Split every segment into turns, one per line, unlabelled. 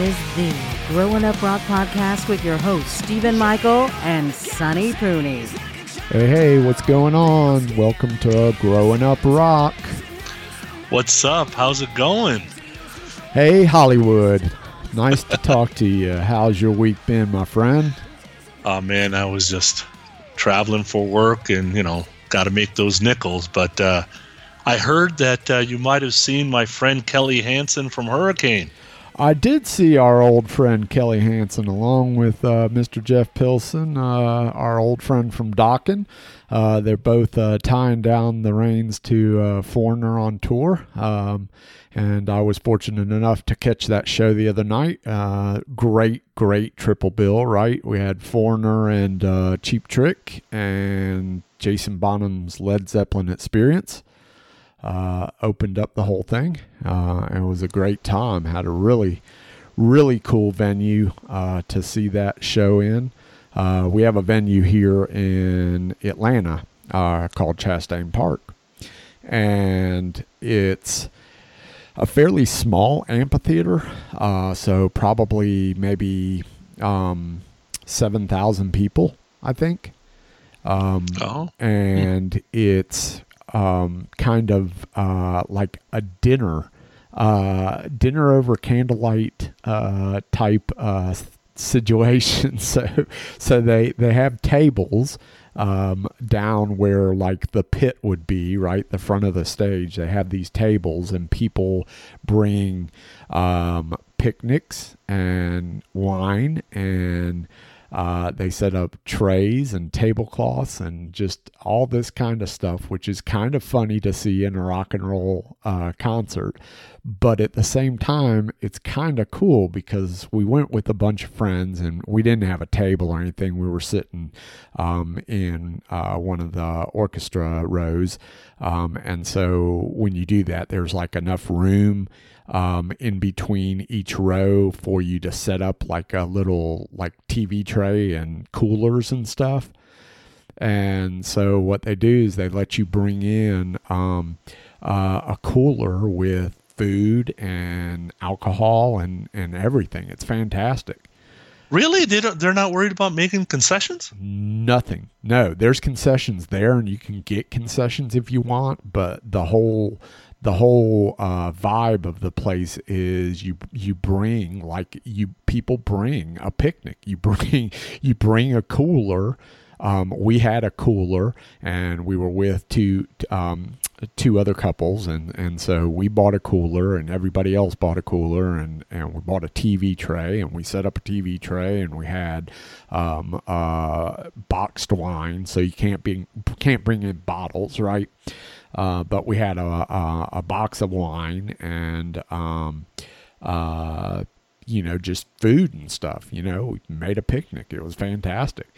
Is the Growing Up Rock podcast with your hosts, Stephen Michael and Sonny Pooney.
Hey, hey, what's going on? Welcome to Growing Up Rock.
What's up? How's it going?
Hey, Hollywood. Nice to talk to you. How's your week been, my friend?
Oh, man, I was just traveling for work and, you know, got to make those nickels. But uh, I heard that uh, you might have seen my friend Kelly Hansen from Hurricane.
I did see our old friend Kelly Hansen along with uh, Mr. Jeff Pilson, uh, our old friend from Dokken. Uh, they're both uh, tying down the reins to uh, Foreigner on tour. Um, and I was fortunate enough to catch that show the other night. Uh, great, great triple bill, right? We had Foreigner and Cheap Trick and Jason Bonham's Led Zeppelin Experience uh, opened up the whole thing. Uh, it was a great time. Had a really, really cool venue uh, to see that show in. Uh, we have a venue here in Atlanta uh, called Chastain Park, and it's a fairly small amphitheater. Uh, so probably maybe um, seven thousand people, I think. Um,
oh.
And it's um, kind of uh, like a dinner, uh, dinner over candlelight uh, type uh, situation. So, so they they have tables um, down where like the pit would be, right, the front of the stage. They have these tables, and people bring um, picnics and wine and uh, they set up trays and tablecloths and just all this kind of stuff, which is kind of funny to see in a rock and roll uh, concert. But at the same time, it's kind of cool because we went with a bunch of friends and we didn't have a table or anything. We were sitting um, in uh, one of the orchestra rows. Um, and so when you do that, there's like enough room um, in between each row for you to set up like a little like TV tray and coolers and stuff. And so what they do is they let you bring in um, uh, a cooler with food and alcohol and, and everything. It's fantastic.
Really? They don't, they're not worried about making concessions?
Nothing. No, there's concessions there, and you can get concessions if you want. But the whole the whole uh, vibe of the place is you you bring like you people bring a picnic. You bring you bring a cooler. Um, we had a cooler, and we were with two um, two other couples, and, and so we bought a cooler, and everybody else bought a cooler, and, and we bought a TV tray, and we set up a TV tray, and we had um, uh, boxed wine, so you can't be can't bring in bottles, right? Uh, but we had a, a, a, box of wine and, um, uh, you know, just food and stuff. You know, we made a picnic. It was fantastic.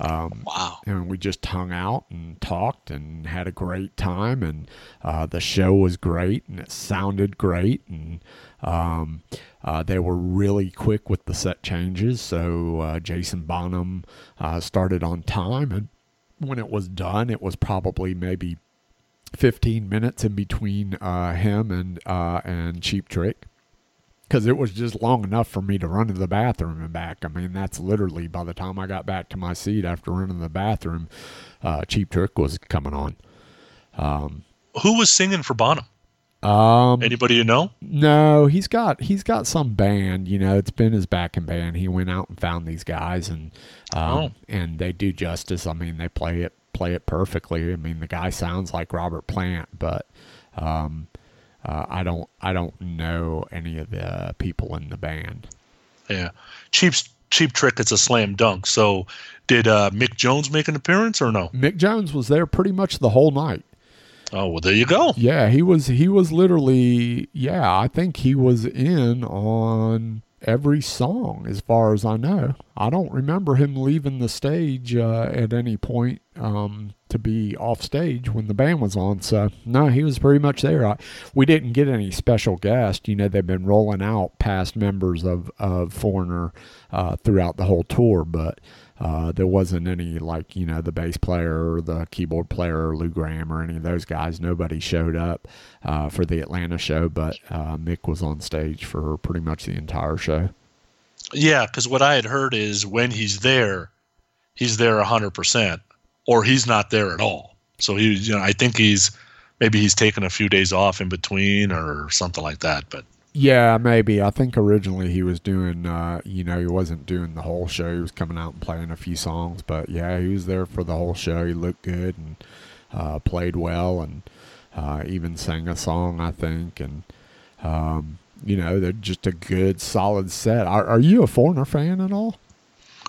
Um,
Wow.
and we just hung out and talked and had a great time and uh, the show was great and it sounded great and um, uh, they were really quick with the set changes so uh, jason bonham uh, started on time and when it was done it was probably maybe 15 minutes in between uh, him and uh, and cheap trick because it was just long enough for me to run to the bathroom and back. I mean, that's literally by the time I got back to my seat after running to the bathroom, uh, Cheap Trick was coming on.
Who was singing for Bonham?
Um,
Anybody you know?
no, he's got he's got some band. You know, it's been his backing band. He went out and found these guys, and um,
Oh.
and they do justice. I mean, they play it play it perfectly. I mean, the guy sounds like Robert Plant, but um, uh, I don't I don't know any of the people in the band.
Yeah. Cheap Cheap Trick it's a slam dunk. So did uh, Mick Jones make an appearance or no?
Mick Jones was there pretty much the whole night.
Oh well there you go.
Yeah, he was he was literally yeah, I think he was in on every song as far as I know. I don't remember him leaving the stage uh, at any point um, to be off stage when the band was on. So no, he was pretty much there. I, we didn't get any special guest. You know, they've been rolling out past members of of Foreigner uh, throughout the whole tour, but uh, there wasn't any like you know the bass player or the keyboard player or Lou Gramm or any of those guys. Nobody showed up uh, for the Atlanta show, but uh, Mick was on stage for pretty much the entire show.
Yeah, because what I had heard is when he's there, he's there hundred percent, or he's not there at all. So he, you know, I think he's maybe he's taken a few days off in between or something like that. But
Yeah, maybe. I think originally he was doing, uh, you know, he wasn't doing the whole show. He was coming out and playing a few songs, but yeah, he was there for the whole show. He looked good and uh, played well, and uh, even sang a song, I think. And um, you know, they're just a good, solid set. Are, are you a Foreigner fan at all?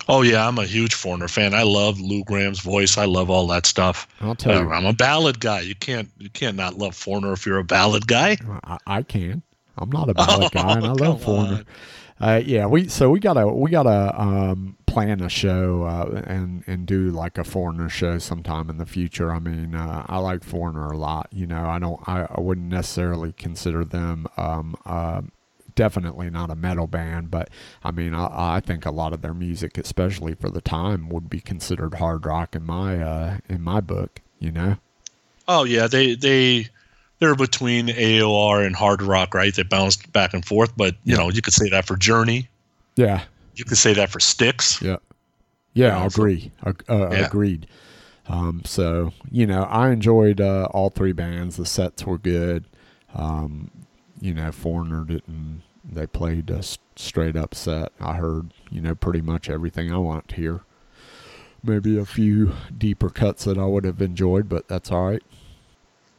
oh yeah, I'm a huge Foreigner fan. I love Lou Gramm's voice. I love all that stuff.
I'll tell
Uh,
you,
I'm a ballad guy. You can't you can't not love Foreigner if you're a ballad guy.
I, I can. I'm not a ballad guy, and I
Oh,
love Foreigner. Uh, yeah, we so we gotta we gotta um, plan a show uh, and and do like a foreigner show sometime in the future. I mean, uh, I like foreigner a lot. You know, I don't I, I wouldn't necessarily consider them um, uh, definitely not a metal band, but I mean, I, I think a lot of their music, especially for the time, would be considered hard rock in my uh, in my book. You know.
Oh yeah, they they they're between AOR and hard rock, right? They bounced back and forth, but you
Yeah.
know you could say that for Journey.
Yeah.
You could say that for Styx.
Yeah. Yeah,
know,
I agree. Ag- uh,
Yeah.
Agreed. Um, so, you know, I enjoyed uh, all three bands. The sets were good. Um, you know, Foreigner didn't, they played a straight up set. I heard, you know, pretty much everything I want to hear. Maybe a few deeper cuts that I would have enjoyed, but that's all right.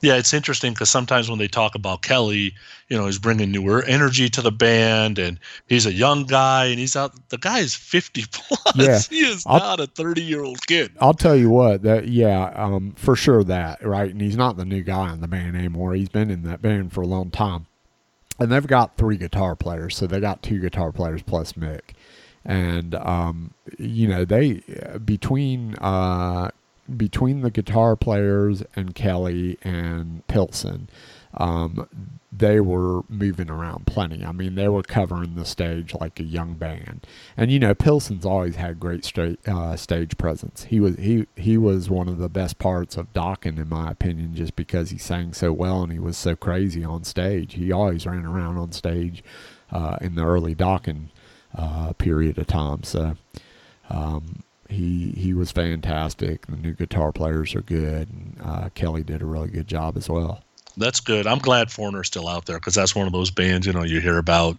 Yeah, it's interesting because sometimes when they talk about Kelly, you know, he's bringing newer energy to the band, and he's a young guy, and he's out. The guy is fifty plus.
Yeah.
he is
I'll-
not a thirty-year-old kid.
I'll tell you what, that yeah, um, for sure that right, and he's not the new guy in the band anymore. He's been in that band for a long time, and they've got three guitar players, so they got two guitar players plus Mick, and um, you know they between uh, between the guitar players and Kelly and Pilson, um, they were moving around plenty. I mean, they were covering the stage like a young band, and you know, Pilson's always had great straight uh, stage presence. He was he he was one of the best parts of Dokken, in my opinion, just because he sang so well and he was so crazy on stage. He always ran around on stage uh, in the early Dokken uh, period of time. So. Um, he he was fantastic. The new guitar players are good, and uh, Kelly did a really good job as well.
That's good. I'm glad Foreigner's still out there because that's one of those bands you know you hear about.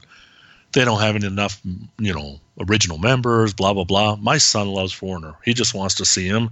They don't have enough, you know, original members. Blah blah blah. My son loves Foreigner. He just wants to see him.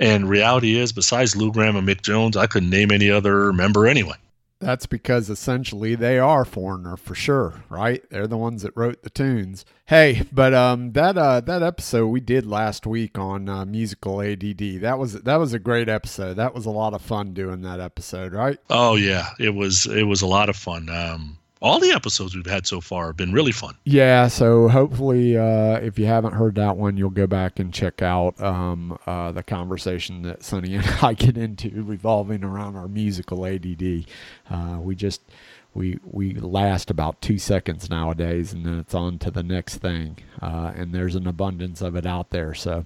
And reality is, besides Lou Gramm and Mick Jones, I couldn't name any other member anyway.
That's because essentially they are foreigner for sure, right? They're the ones that wrote the tunes. Hey, but um, that uh, that episode we did last week on uh, musical ADD that was that was a great episode. That was a lot of fun doing that episode, right?
Oh yeah, it was it was a lot of fun. Um, all the episodes we've had so far have been really fun.
Yeah, so hopefully, uh, if you haven't heard that one, you'll go back and check out um, uh, the conversation that Sonny and I get into revolving around our musical ADD. Uh, we just we we last about two seconds nowadays, and then it's on to the next thing. Uh, and there's an abundance of it out there. So,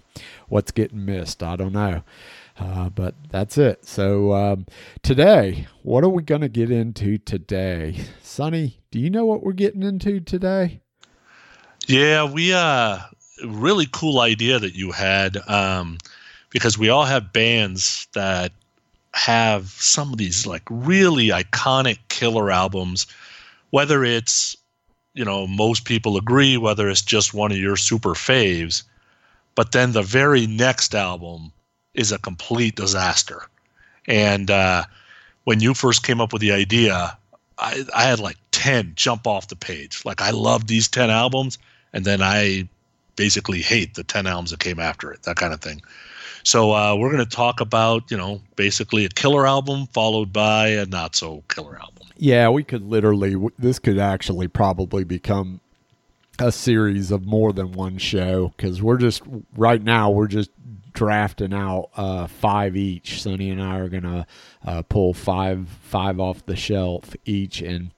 what's getting missed? I don't know. Uh, but that's it. So um, today, what are we going to get into today? Sonny, do you know what we're getting into today?
Yeah, we uh really cool idea that you had um, because we all have bands that have some of these like really iconic killer albums whether it's you know most people agree whether it's just one of your super faves but then the very next album is a complete disaster. And uh, when you first came up with the idea, I, I had like 10 jump off the page. Like, I love these 10 albums, and then I basically hate the 10 albums that came after it, that kind of thing. So, uh, we're going to talk about, you know, basically a killer album followed by a not so killer album.
Yeah, we could literally, this could actually probably become a series of more than one show because we're just, right now, we're just drafting out uh, five each. Sonny and I are gonna uh, pull five five off the shelf each, and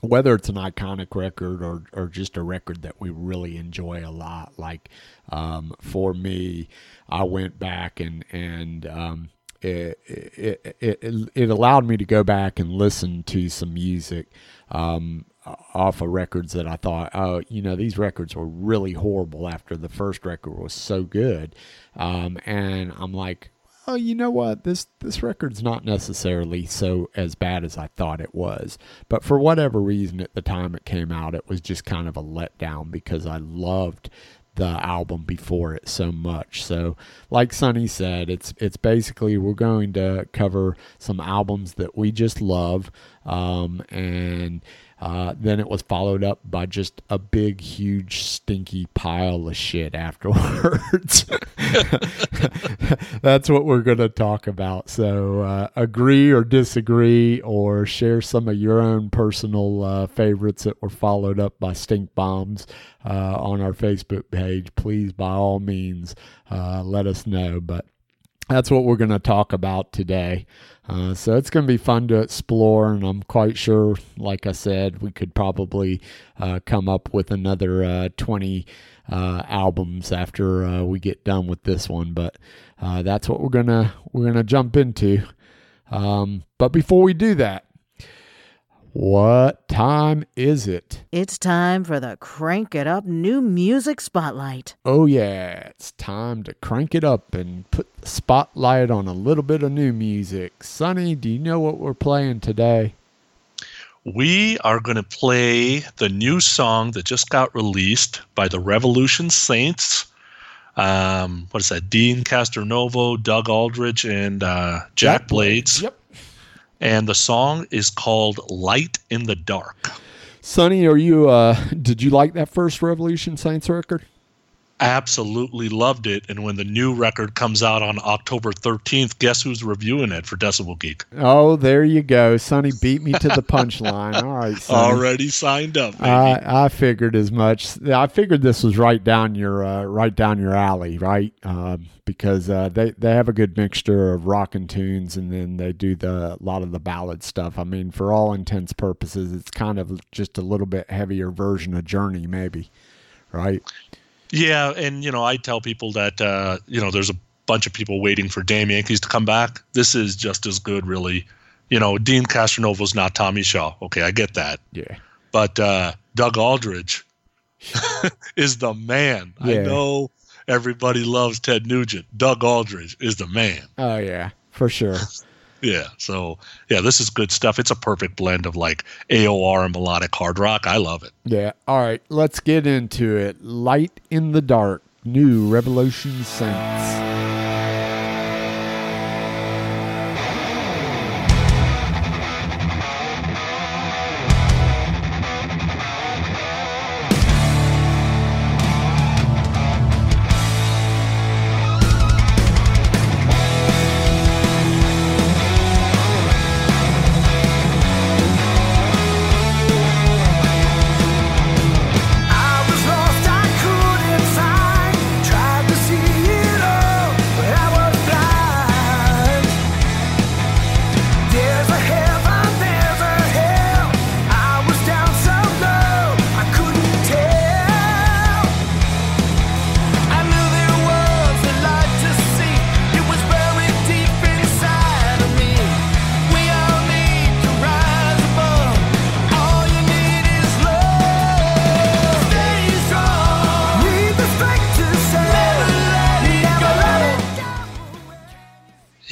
whether it's an iconic record or or just a record that we really enjoy a lot. Like um, for me, I went back and and um, it, it, it, it allowed me to go back and listen to some music um, off of records that I thought, oh, you know, these records were really horrible after the first record was so good. Um, and I'm like, oh, you know what? This this record's not necessarily so as bad as I thought it was. But for whatever reason, at the time it came out, it was just kind of a letdown because I loved the album before it so much. So, like Sonny said, it's it's basically we're going to cover some albums that we just love, um, and uh, then it was followed up by just a big, huge, stinky pile of shit afterwards. That's what we're going to talk about. So, uh, agree or disagree, or share some of your own personal uh, favorites that were followed up by stink bombs uh, on our Facebook page. Please, by all means, uh, let us know. But that's what we're going to talk about today. Uh, so it's going to be fun to explore, and I'm quite sure, like I said, we could probably uh, come up with another uh, 20 uh, albums after uh, we get done with this one. But uh, that's what we're gonna we're gonna jump into. Um, but before we do that, what time is it?
It's time for the Crank It Up New Music Spotlight.
Oh, yeah. It's time to crank it up and put the spotlight on a little bit of new music. Sonny, do you know what we're playing today?
We are going to play the new song that just got released by the Revolution Saints. Um, what is that? Deen Castronovo, Doug Aldrich, and uh, Jack, Jack Blades.
Yep
and the song is called Light in the Dark.
Sonny, are you uh did you like that first Revolution Saints record?
Absolutely loved it. And when the new record comes out on October 13th, guess who's reviewing it for Decibel Geek?
Oh, there you go. Sonny beat me to the punchline. All right, Sonny.
Already signed up.
I, I figured as much. I figured this was right down your uh, right down your alley, right? Uh, because uh, they they have a good mixture of rock and tunes, and then they do the a lot of the ballad stuff. I mean, for all intents purposes, it's kind of just a little bit heavier version of Journey, maybe, right?
Yeah, and you know, I tell people that uh, you know there's a bunch of people waiting for Damn Yankees to come back. This is just as good, really. You know, Deen Castronovo's not Tommy Shaw. Okay, I get that.
Yeah.
But uh, Doug Aldrich is the man. Yeah. I know everybody loves Ted Nugent. Doug Aldrich is the man.
Oh yeah, for sure.
Yeah. So yeah, this is good stuff. It's a perfect blend of like AOR and melodic hard rock. I love it.
Yeah. All right, let's get into it. Light in the Dark, new Revolution Saints.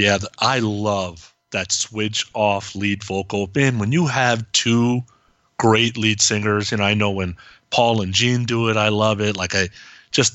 Yeah, I love that switch off lead vocal. Man, when you have two great lead singers, and I know when Paul and Gene do it, I love it. Like I just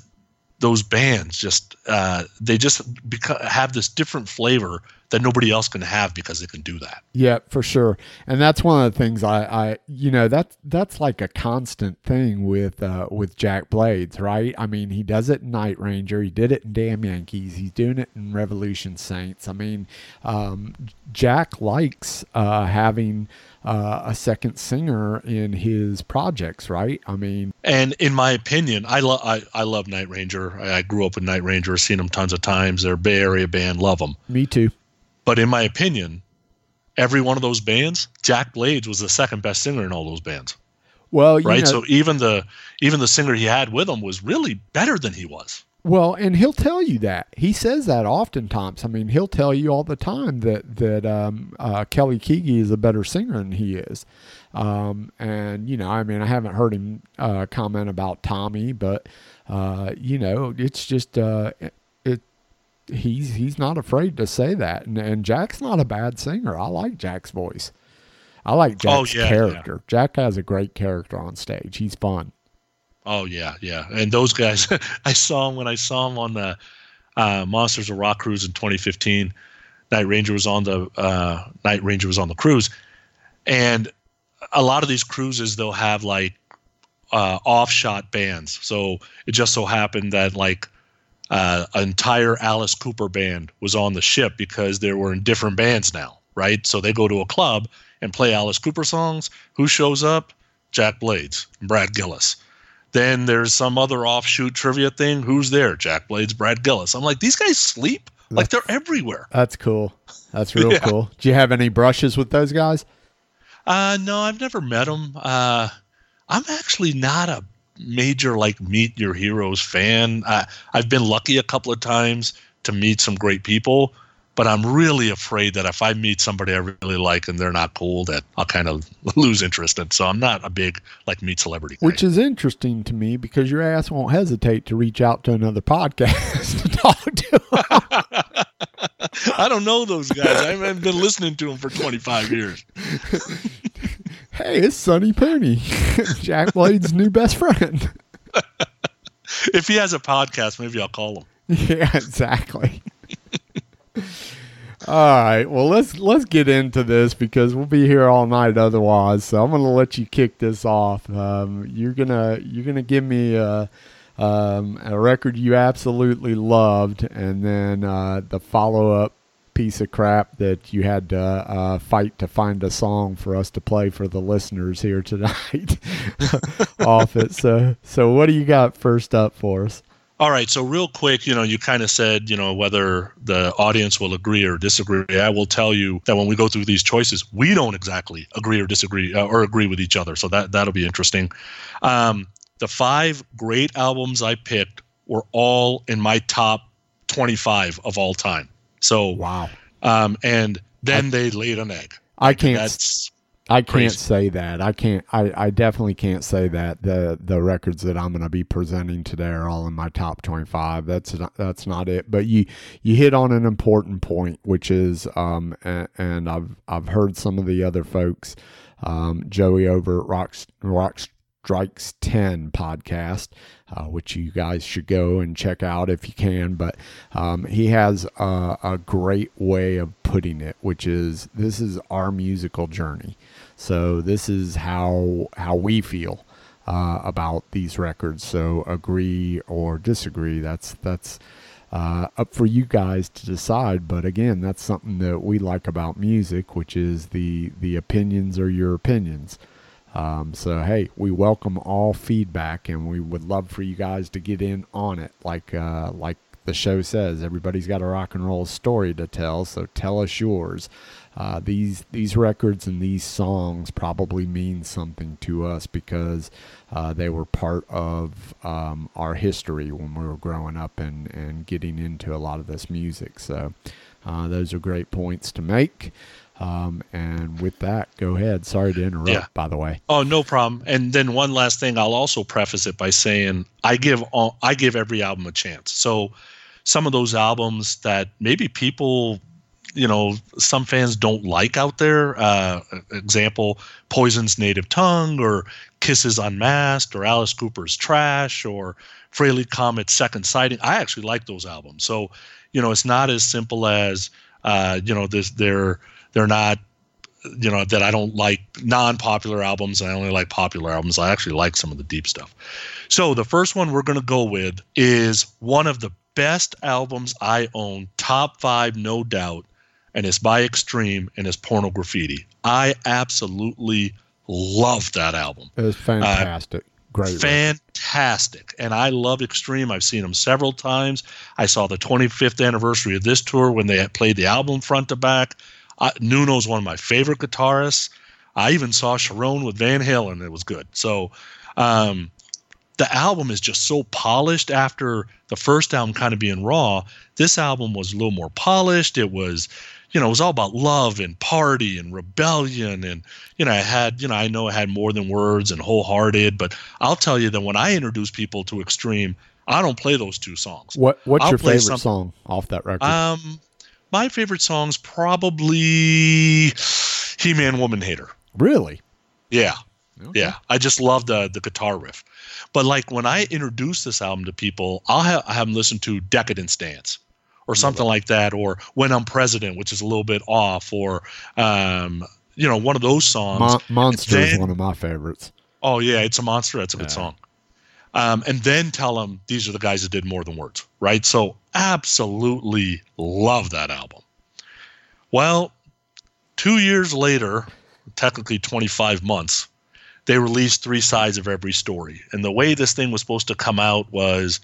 those bands just uh, they just beca- have this different flavor that nobody else can have because they can do that.
Yeah, for sure. And that's one of the things I, I you know, that's that's like a constant thing with uh, with Jack Blades, right? I mean, he does it in Night Ranger, he did it in Damn Yankees, he's doing it in Revolution Saints. I mean, um, Jack likes uh, having uh, a second singer in his projects, right? I mean,
and in my opinion, I love I, I love Night Ranger. I, I grew up with Night Ranger, seen them tons of times. They're a Bay Area band, love them.
Me too.
But in my opinion, every one of those bands, Jack Blades was the second best singer in all those bands.
Well,
right.
Know,
so even the even the singer he had with him was really better than he was.
Well, and he'll tell you that. He says that oftentimes. I mean, he'll tell you all the time that that um, uh, Kelly Keagy is a better singer than he is. Um, and you know, I mean, I haven't heard him uh, comment about Tommy, but uh, you know, it's just uh. He's he's not afraid to say that, and, and Jack's not a bad singer. I like Jack's voice. I like oh, Jack's oh, yeah, character. Yeah. Jack has a great character on stage. He's fun.
Oh yeah, yeah. And those guys, I saw them when I saw them on the uh, Monsters of Rock cruise in 2015. Night Ranger was on the uh, Night Ranger was on the cruise, and a lot of these cruises they'll have like uh, off-shot bands. So it just so happened that like uh, entire Alice Cooper band was on the ship because they were in different bands now, right? So they go to a club and play Alice Cooper songs. Who shows up? Jack Blades, Brad Gillis. Then there's some other offshoot trivia thing. Who's there? Jack Blades, Brad Gillis. I'm like, these guys sleep? That's, like they're everywhere.
That's cool. That's real yeah. cool. Do you have any brushes with those guys?
Uh, no, I've never met them. Uh, I'm actually not a major like meet your heroes fan. Uh, I've been lucky a couple of times to meet some great people, but I'm really afraid that if I meet somebody I really like and they're not cool, that I'll kind of lose interest. And so I'm not a big like meet celebrity.
Which is interesting to me because your ass won't hesitate to reach out to another podcast to talk to.
I don't know those guys. I haven't been listening to them for 25 years.
Hey, it's Sonny Pooney, Jack Blade's new best friend.
if he has a podcast, maybe I'll call him.
Yeah, exactly. All right. Well, let's let's get into this because we'll be here all night otherwise. So I'm gonna let you kick this off. Um, you're gonna you're gonna give me a, um, a record you absolutely loved, and then uh, the follow up piece of crap that you had to uh, fight to find a song for us to play for the listeners here tonight off it. So so what do you got first up for us?
All right. So, real quick, you know, you kind of said, you know, whether the audience will agree or disagree. I will tell you that when we go through these choices, we don't exactly agree or disagree uh, or agree with each other. So, that, that'll be interesting. Um, the five great albums I picked were all in my top 25 of all time. So,
wow.
Um, and then I, they laid an egg.
I can't. That's I can't Crazy. say that. I can't. I, I definitely can't say that the the records that I'm going to be presenting today are all in my top 25. That's not, that's not it. But you you hit on an important point, which is um and, and I've I've heard some of the other folks, um, Joey over at Rock Rock Strikes 10 podcast, uh, which you guys should go and check out if you can. But um, he has a, a great way of putting it, which is this is our musical journey. So this is how how we feel uh, about these records. So agree or disagree. That's that's uh, up for you guys to decide. But again, that's something that we like about music, which is the the opinions are your opinions. Um, so hey, we welcome all feedback, and we would love for you guys to get in on it. Like uh, like the show says, everybody's got a rock and roll story to tell. So tell us yours. Uh, these these records and these songs probably mean something to us because uh, they were part of um, our history when we were growing up and, and getting into a lot of this music. So uh, those are great points to make. Um, and with that, go ahead. Sorry to interrupt, yeah. by the way.
Oh, no problem. And then one last thing, I'll also preface it by saying I give all, I give every album a chance. So some of those albums that maybe people you know some fans don't like out there. Uh, example: Poison's Native Tongue, or Kiss's Unmasked, or Alice Cooper's Trash, or Frehley's Comet Second Sighting. I actually like those albums. So you know, it's not as simple as uh, you know, this they're they're not you know that I don't like non-popular albums. I only like popular albums. I actually like some of the deep stuff. So the first one we're going to go with is one of the best albums I own, top five, no doubt, and it's by Extreme and it's Porno Graffiti. I absolutely love that album.
It was fantastic. Uh, Great.
Fantastic. And I love Extreme. I've seen them several times. I saw the 25th anniversary of this tour when they played the album front to back. Uh, Nuno's one of my favorite guitarists. I even saw Cherone with Van Halen. It was good. So um, the album is just so polished after the first album kind of being raw. This album was a little more polished. It was, you know, it was all about love and party and rebellion. And, you know, I had, you know, I know I had more than words and wholehearted, but I'll tell you that when I introduce people to Extreme, I don't play those two songs.
What What's I'll your favorite song off that record?
Um, my favorite song's probably He Man Woman Hater.
Really?
Yeah. Okay. Yeah. I just love the the guitar riff. But like when I introduce this album to people, I'll have, I have them listen to Decadence Dance or something like that, or When I'm President, which is a little bit off, or um, you know, one of those songs. Mon-
Monster is one of my favorites.
Oh yeah, it's a monster. That's a good song. Um, and then tell them these are the guys that did more than words, right? So absolutely love that album. Well, two years later, technically 25 months, they released three sides of every story. And the way this thing was supposed to come out was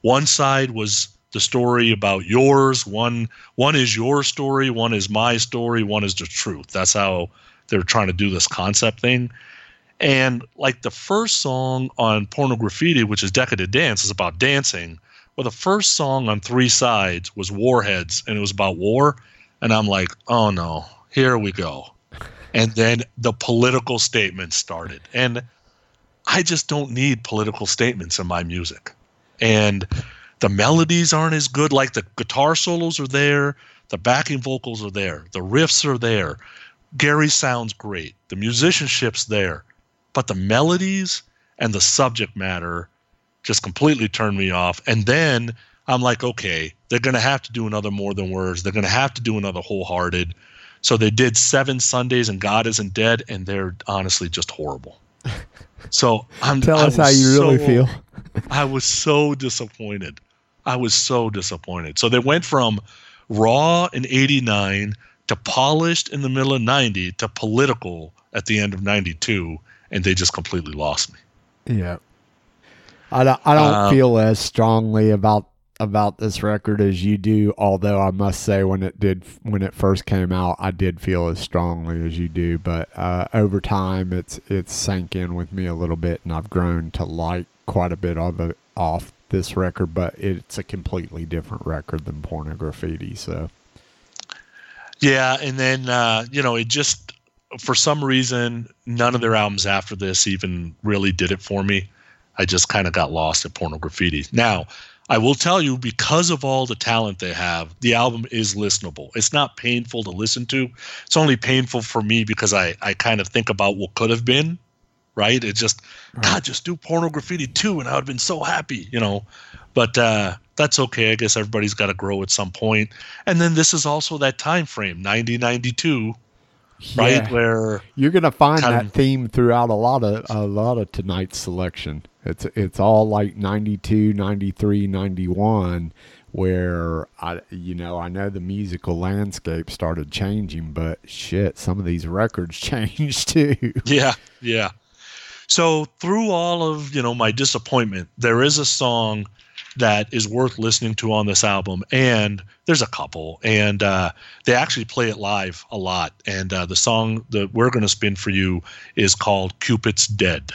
one side was the story about yours, one one is your story, one is my story, one is the truth. That's how they're trying to do this concept thing. And like the first song on Porno Graffiti, which is Decadence Dance, is about dancing. Well, the first song on Three Sides was Warheads, and it was about war. And I'm like, oh no, here we go and then the political statements started and i just don't need political statements in my music and the melodies aren't as good like the guitar solos are there the backing vocals are there the riffs are there gary sounds great the musicianship's there but the melodies and the subject matter just completely turned me off and then i'm like okay they're going to have to do another more than words they're going to have to do another wholehearted so they did seven Sundays and God Isn't Dead, and they're honestly just horrible. So I'm
tell us how you really
so,
feel.
I was so disappointed. I was so disappointed. So they went from raw in '89 to polished in the middle of '90 to political at the end of '92, and they just completely lost me.
Yeah, I don't, I don't um, feel as strongly about about this record as you do, although I must say when it did when it first came out, I did feel as strongly as you do. But uh, over time, it's it's sank in with me a little bit, and I've grown to like quite a bit of it off this record. But it's a completely different record than Porno Graffiti. So
yeah, and then uh, you know it just for some reason none of their albums after this even really did it for me. I just kind of got lost at Porno Graffiti. Now I will tell you, because of all the talent they have, the album is listenable. It's not painful to listen to. It's only painful for me because I, I kind of think about what could have been, right? It just, right. God, just do porno graffiti too, and I would have been so happy, you know. But uh, that's okay. I guess everybody's got to grow at some point. And then this is also that time frame, 9092, yeah. Right? Where
you're going to find that of, theme throughout a lot of a lot of tonight's selection. It's it's all like 92, 93, 91 where I you know, I know the musical landscape started changing, but shit, some of these records changed too.
Yeah, yeah. So through all of, you know, my disappointment, there is a song that is worth listening to on this album. And there's a couple and uh, they actually play it live a lot. And uh, the song that we're going to spin for you is called cupid's dead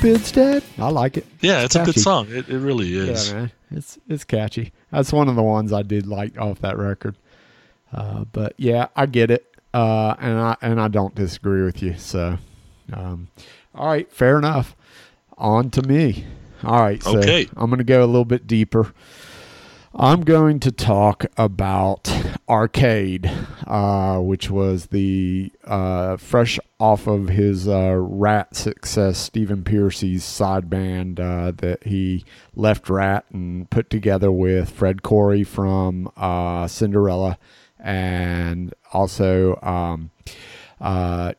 Cupid's dead. I like it.
Yeah, it's a good song. It, it really is.
Yeah, man, it's it's catchy. That's one of the ones I did like off that record. Uh, but yeah, I get it, uh, and I and I don't disagree with you. So, um, all right, fair enough. On to me. All right, so
Okay.
I'm going to go a little bit deeper. I'm going to talk about Arcade, uh, which was the uh, fresh off of his uh, Ratt success, Stephen Pearcy's side band uh, that he left Ratt and put together with Fred Coury from uh, Cinderella and also um, uh,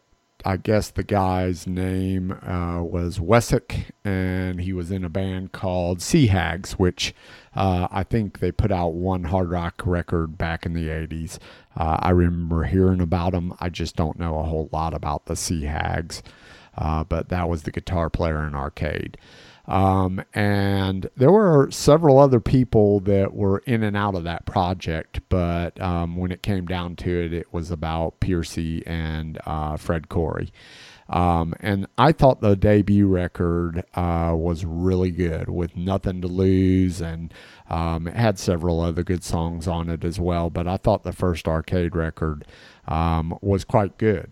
I guess the guy's name uh, was Wessick, and he was in a band called Sea Hags, which uh, I think they put out one hard rock record back in the 80s. Uh, I remember hearing about them. I just don't know a whole lot about the Sea Hags, uh, but that was the guitar player in Arcade. Um, and there were several other people that were in and out of that project, but um, when it came down to it, it was about Pearcy and uh, Fred Coury. Um, and I thought the debut record uh, was really good with Nothing to Lose, and um, it had several other good songs on it as well. But I thought the first arcade record um, was quite good.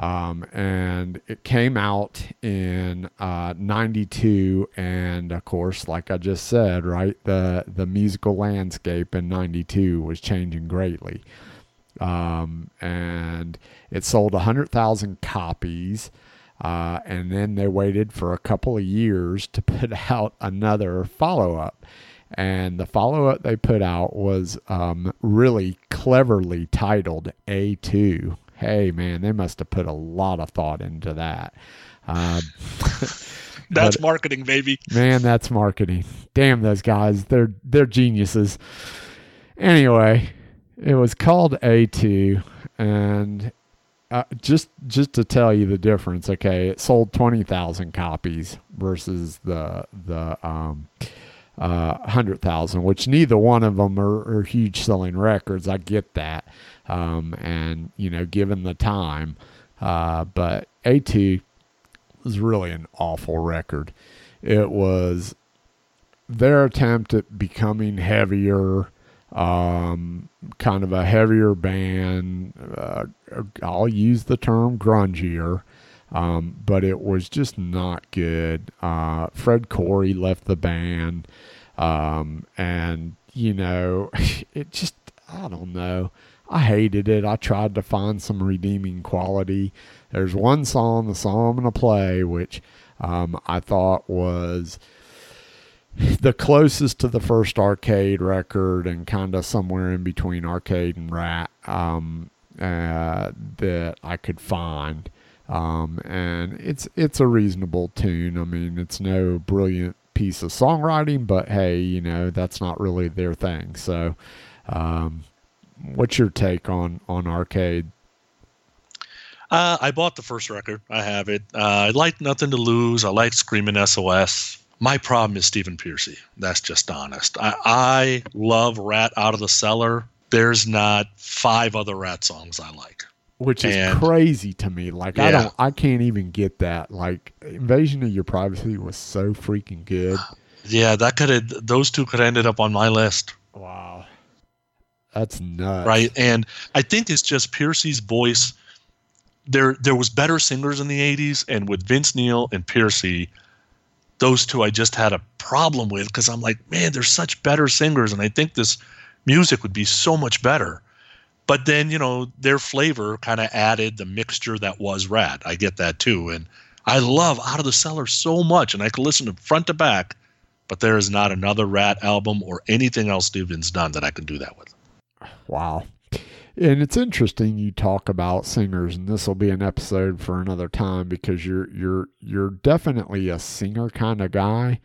Um, and it came out in uh, 92 and of course like i just said right the the musical landscape in 92 was changing greatly. Um, and it sold 100000 copies uh, and then they waited for a couple of years to put out another follow-up. And the follow-up they put out was um, really cleverly titled a2 hey man they must have put a lot of thought into that uh,
That's
But-
marketing, baby.
man that's marketing damn those guys they're they're geniuses anyway it was called a2 and uh, just just to tell you the difference okay it sold 20000 copies versus the the um uh, 100,000, which neither one of them are, are huge selling records. I get that. Um, and, you know, given the time, uh, but A2 was really an awful record. It was their attempt at becoming heavier, um, kind of a heavier band. Uh, I'll use the term grungier. Um, but it was just not good. Uh, Fred Coury left the band, um, and you know, it just I don't know. I hated it. I tried to find some redeeming quality. There's one song, the song I'm gonna play, which um, I thought was the closest to the first arcade record and kind of somewhere in between arcade and Ratt um, uh, that I could find um, and it's it's a reasonable tune. I mean, it's no brilliant piece of songwriting, but hey, you know that's not really their thing. So, um, what's your take on on arcade?
Uh, I bought the first record. I have it. Uh, I like Nothing to Lose. I like Screaming SOS. My problem is Stephen Pearcy. That's just honest. I, I love Ratt Out of the Cellar. There's not five other Ratt songs I like.
Which is
And-
crazy to me. Like I don't, I can't even get that. Like Invasion of Your Privacy was so freaking good.
Yeah, that could have. Those two could have ended up on my list,
Wow, that's nuts.
right? And I think it's just Pearcy's voice. There, there was better singers in the '80s, and with Vince Neil and Piercy, those two I just had a problem with because I'm like, man, they're such better singers, and I think this music would be so much better. But then, you know, their flavor kind of added the mixture that was Ratt. I get that too, and I love Out of the Cellar so much, and I can listen to front to back. But there is not another Ratt album or anything else Stephen's done that I can do that with.
Wow. And it's interesting you talk about singers, and this will be an episode for another time because you're you're you're definitely a singer kind of guy,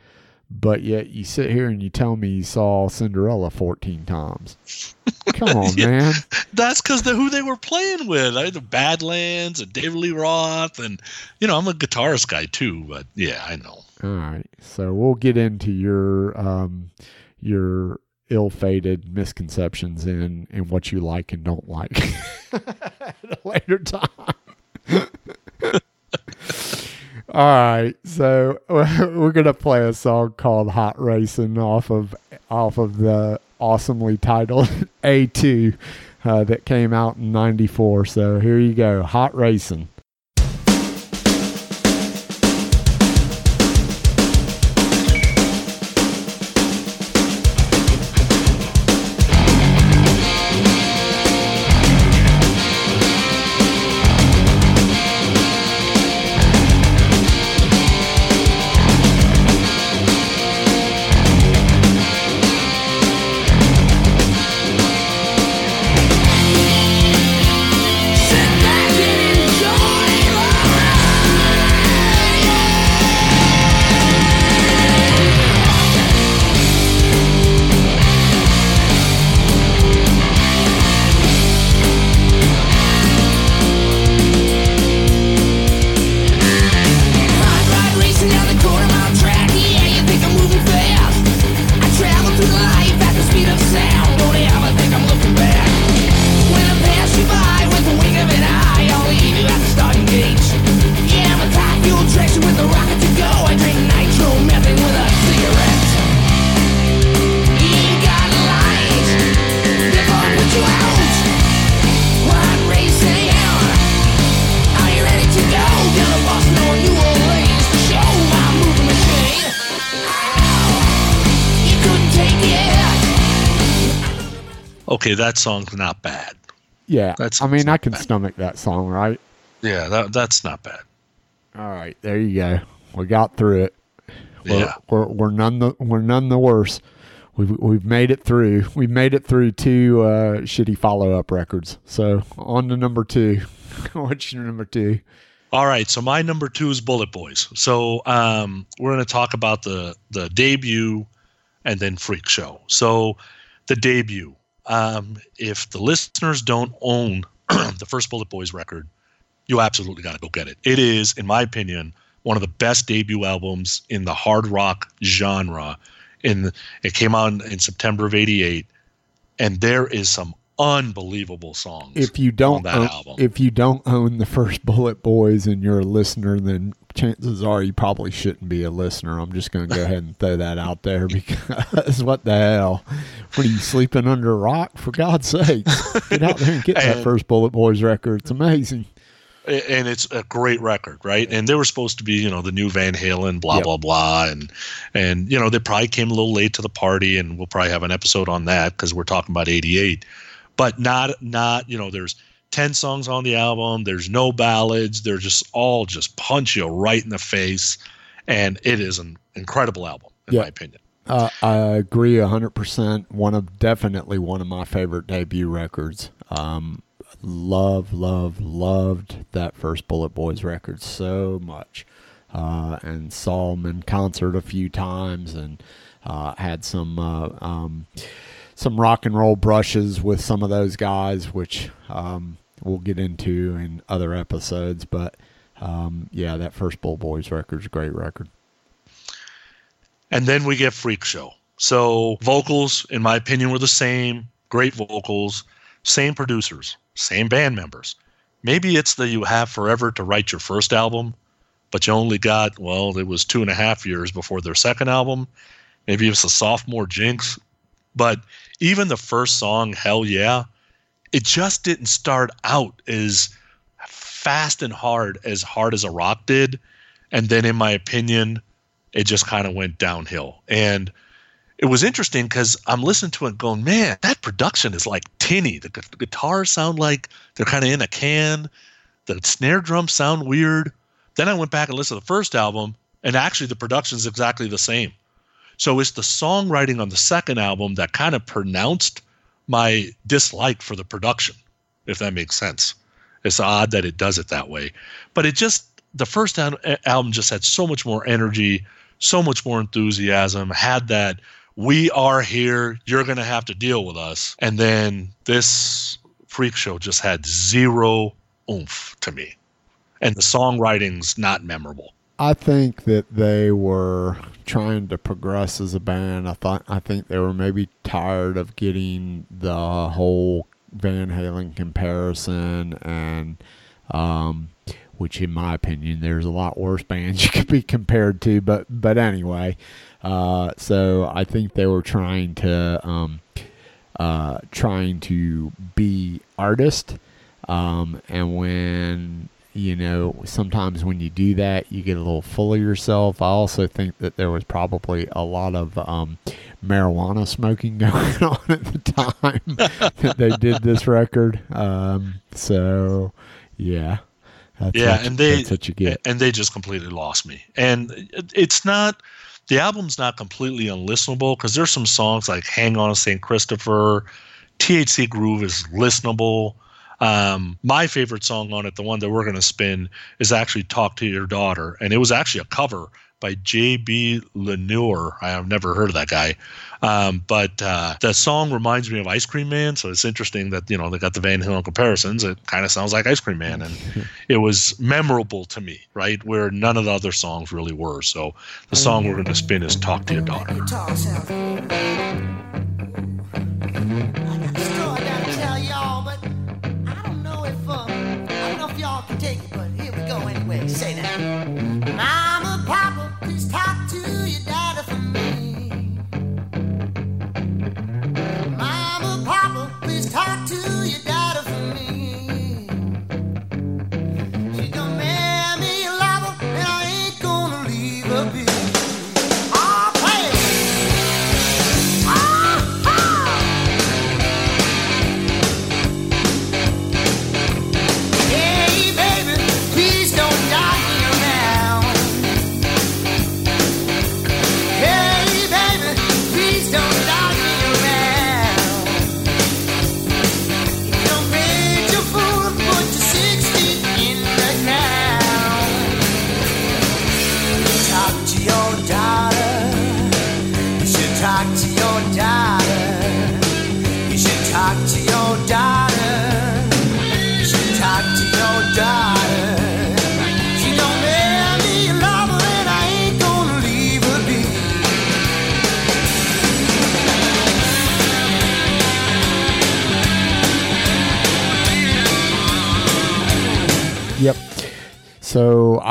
but yet you sit here and you tell me you saw Cinderella fourteen times. Come on,
Yeah.
man.
That's because they're who they were playing with. I had the Badlands and David Lee Roth, and you know I'm a guitarist guy too. But yeah, I know.
All right, so we'll get into your um your ill-fated misconceptions in in what you like and don't like at a later time. All right, so we're gonna play a song called "Hot Racing" off of off of the awesomely titled "A2" uh, that came out in '94. So here you go, "Hot Racing."
That song's not bad.
Yeah,
That's-
I mean, I can
bad.
stomach that song, right?
Yeah, that that's not bad.
All right, there you go. We got through it. We're,
Yeah.
we're, we're none the we're none the worse. We've we've made it through. We've made it through two uh, shitty follow up records. So on to number two. What's your number two?
All right, so my number two is Bullet Boys. So um, we're going to talk about the the debut and then Freak Show. So the debut. Um, if the listeners don't own the first Bullet Boys record, you absolutely got to go get it. It is, in my opinion, one of the best debut albums in the hard rock genre. In it came out in, in September of '88, and there is some unbelievable songs.
If you don't
that
own,
album.
if you don't own the first Bullet Boys and you're a listener, then chances are you probably shouldn't be a listener. I'm just going to go ahead and throw that out there because what the hell? What are you sleeping under a rock? For God's sake, get out there and get that first Bullet Boys record. It's amazing.
And it's a great record, right? And they were supposed to be, you know, the new Van Halen, blah
Yep.
blah blah, and and you know they probably came a little late to the party, and we'll probably have an episode on that because we're talking about '88, but not not you know there's ten songs on the album, there's no ballads, they're just all just punch you right in the face, and it is an incredible album in
Yeah.
my opinion.
Uh, I agree hundred percent. One of definitely one of my favorite debut records. Um, love, love, loved that first Bullet Boys record so much, uh, and saw them in concert a few times, and uh, had some uh, um, some rock and roll brushes with some of those guys, which um, we'll get into in other episodes. But um, yeah, that first Bullet Boys record is a great record.
And then we get Freak Show. So vocals, in my opinion, were the same. Great vocals, same producers, same band members. Maybe it's that you have forever to write your first album, but you only got well, it was two and a half years before their second album. Maybe it's a sophomore jinx. But even the first song, Hell Yeah, it just didn't start out as fast and hard as hard as a rock did. And then in my opinion, it just kind of went downhill. And it was interesting because I'm listening to it going, man, that production is like tinny. The, gu- the guitars sound like they're kind of in a can. The snare drums sound weird. Then I went back and listened to the first album, and actually the production's exactly the same. So it's the songwriting on the second album that kind of pronounced my dislike for the production, if that makes sense. It's odd that it does it that way, but it just the first al- album just had so much more energy, so much more enthusiasm. Had that we are here, you're gonna have to deal with us, and then this freak show just had zero oomph to me, and the songwriting's not memorable.
I think that they were trying to progress as a band. I thought I think they were maybe tired of getting the whole Van Halen comparison and um,
which in my opinion there's a lot worse bands you could be compared to but but anyway uh, so i think they were trying to um, uh, trying to be artist um, and when you know sometimes when you do that you get a little full of yourself i also think that there was probably a lot of um, marijuana smoking going on at the time that they did this record um, so yeah
that's yeah, what, and they that's what you get. And they just completely lost me. And it's not the album's not completely unlistenable because there's some songs like "Hang On" St. Christopher, "THC Groove" is listenable. Um, my favorite song on it, the one that we're going to spin, is actually "Talk to Your Daughter," and it was actually a cover by J.B. Lenoir. I have never heard of that guy. Um, but uh, the song reminds me of Ice Cream Man, so it's interesting that you know they got the Van Halen comparisons. It kind of sounds like Ice Cream Man, and it was memorable to me, right? Where none of the other songs really were. So the song we're going to spin is "Talk to Your Daughter."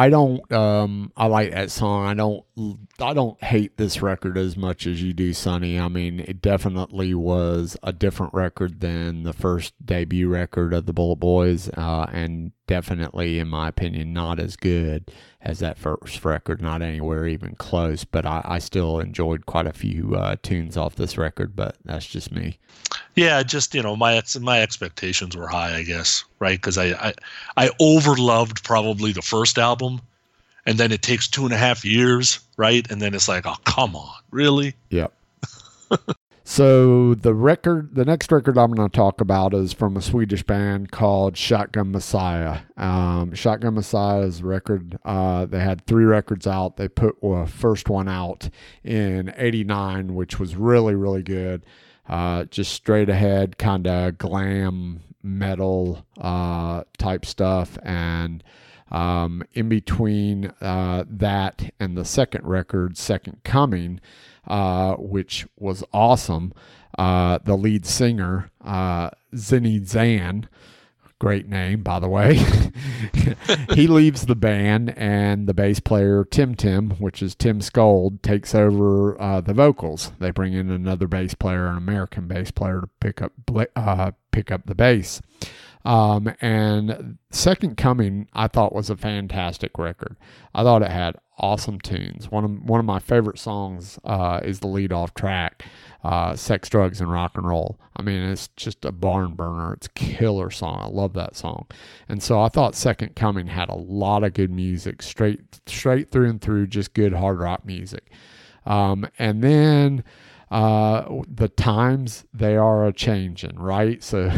I don't. Um, I like that song. I don't. I don't hate this record as much as you do, Sonny. I mean, it definitely was a different record than the first debut record of the Bullet Boys, uh, and definitely, in my opinion, not as good as that first record. Not anywhere even close. But I, I still enjoyed quite a few uh, tunes off this record. But that's just me. Yeah, just you know, my my expectations were high, I guess, right? Because I, I I overloved probably the first album, and then it takes two and a half years, right? And then it's like, oh, come on, really? Yep. so the record, the next record I'm going to talk about is from a Swedish band called Shotgun Messiah. Um, Shotgun Messiah's record. Uh, they had three records out. They put a first one out in '89, which was really really good uh, just straight ahead kind of glam metal uh, type stuff. And um, in between uh, that and the second record, Second Coming, uh, which was awesome, uh, the lead singer, uh, Zinny Zan, Great name, by the way. he leaves the band, and the bass player, Tim Tim, which is Tim Skold, takes over uh, the vocals. They bring in another bass player, an American bass player, to pick up uh, pick up the bass. Um, and Second Coming, I thought was a fantastic record. I thought it had awesome tunes. One of one of my favorite songs uh, is the lead off track uh, Sex, Drugs, and Rock and Roll. I mean, it's just a barn burner. It's a killer song. I love that song. And so I thought Second Coming had a lot of good music, straight straight through and through, just good hard rock music. Um, and then uh, the times they are a changing, right? So,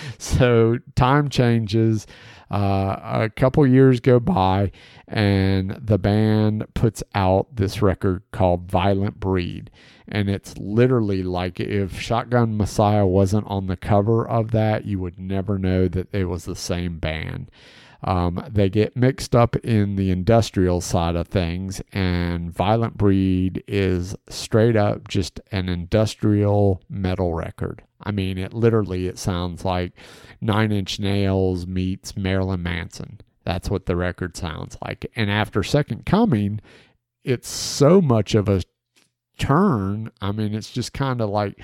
so time changes. Uh, a couple years go by, and the band puts out this record called Violent Breed and it's literally like if Shotgun Messiah wasn't on the cover of that, you would never know that it was the same band. Um, they get mixed up in the industrial side of things, and Violent Breed is straight up just an industrial metal record. I mean, it literally it sounds like Nine Inch Nails meets Marilyn Manson. That's what the record sounds like. And after Second Coming, it's so much of a turn. I mean, it's just kind of like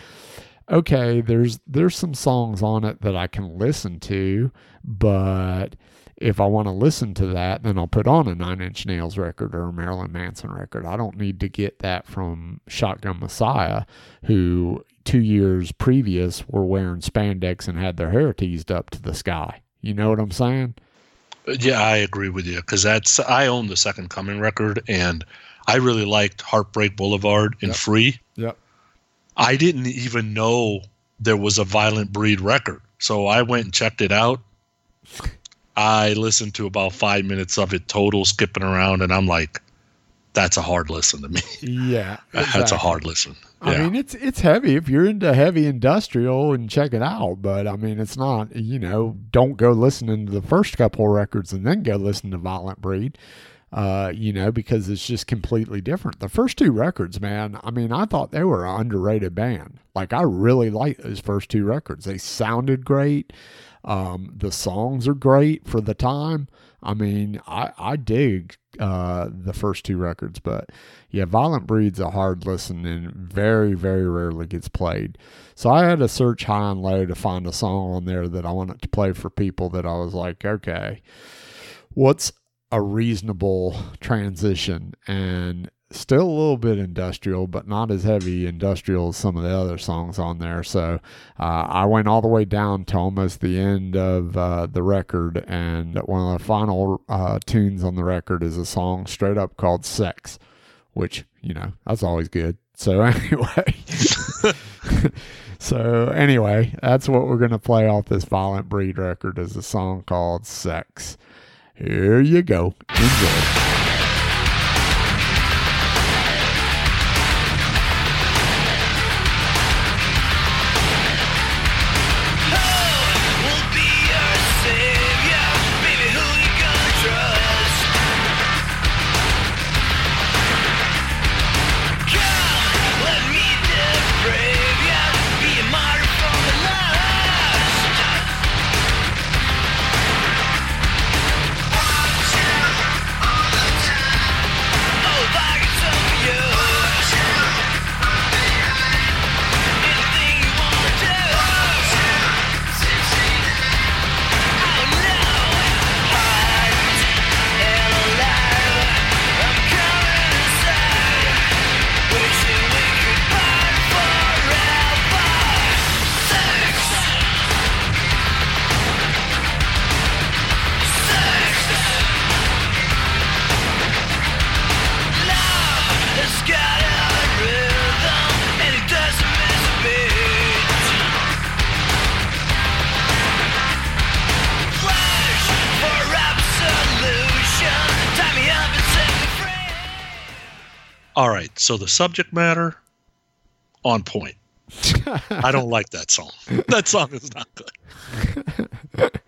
okay, there's there's some songs on it that I can listen to, but if I want to listen to that, then I'll put on a Nine Inch Nails record or a Marilyn Manson record. I don't need to get that from Shotgun Messiah, who two years previous were wearing spandex and had their hair teased up to the sky. You know what I'm saying?
Uh, yeah, I agree with you because that's I own the Second Coming record and I really liked Heartbreak Boulevard and
Yep.
Free.
Yep.
I didn't even know there was a Violent Breed record. So I went and checked it out. I listened to about five minutes of it total, skipping around, and I'm like, that's a hard listen to me.
Yeah.
That's a hard listen.
I mean, it's it's heavy if you're into heavy industrial and check it out, but I mean, it's not. You know, don't go listening to the first couple of records and then go listen to Violent Breed. Uh, you know, because it's just completely different. The first two records, man. I mean, I thought they were an underrated band. Like, I really liked those first two records. They sounded great. Um, the songs are great for the time. I mean, I, I dig uh, the first two records, but yeah, Violent Breed's a hard listen and very, very rarely gets played. So I had to search high and low to find a song on there that I wanted to play for people that I was like, okay, what's a reasonable transition? And still a little bit industrial, but not as heavy industrial as some of the other songs on there. So uh, I went all the way down to almost the end of uh, the record, and one of the final uh, tunes on the record is a song straight up called Sex, which, you know, that's always good. So anyway. So anyway, that's what we're gonna play off this Violent Breed record is a song called Sex. Here you go. Enjoy.
So the subject matter on point. I don't like that song. That song is not good.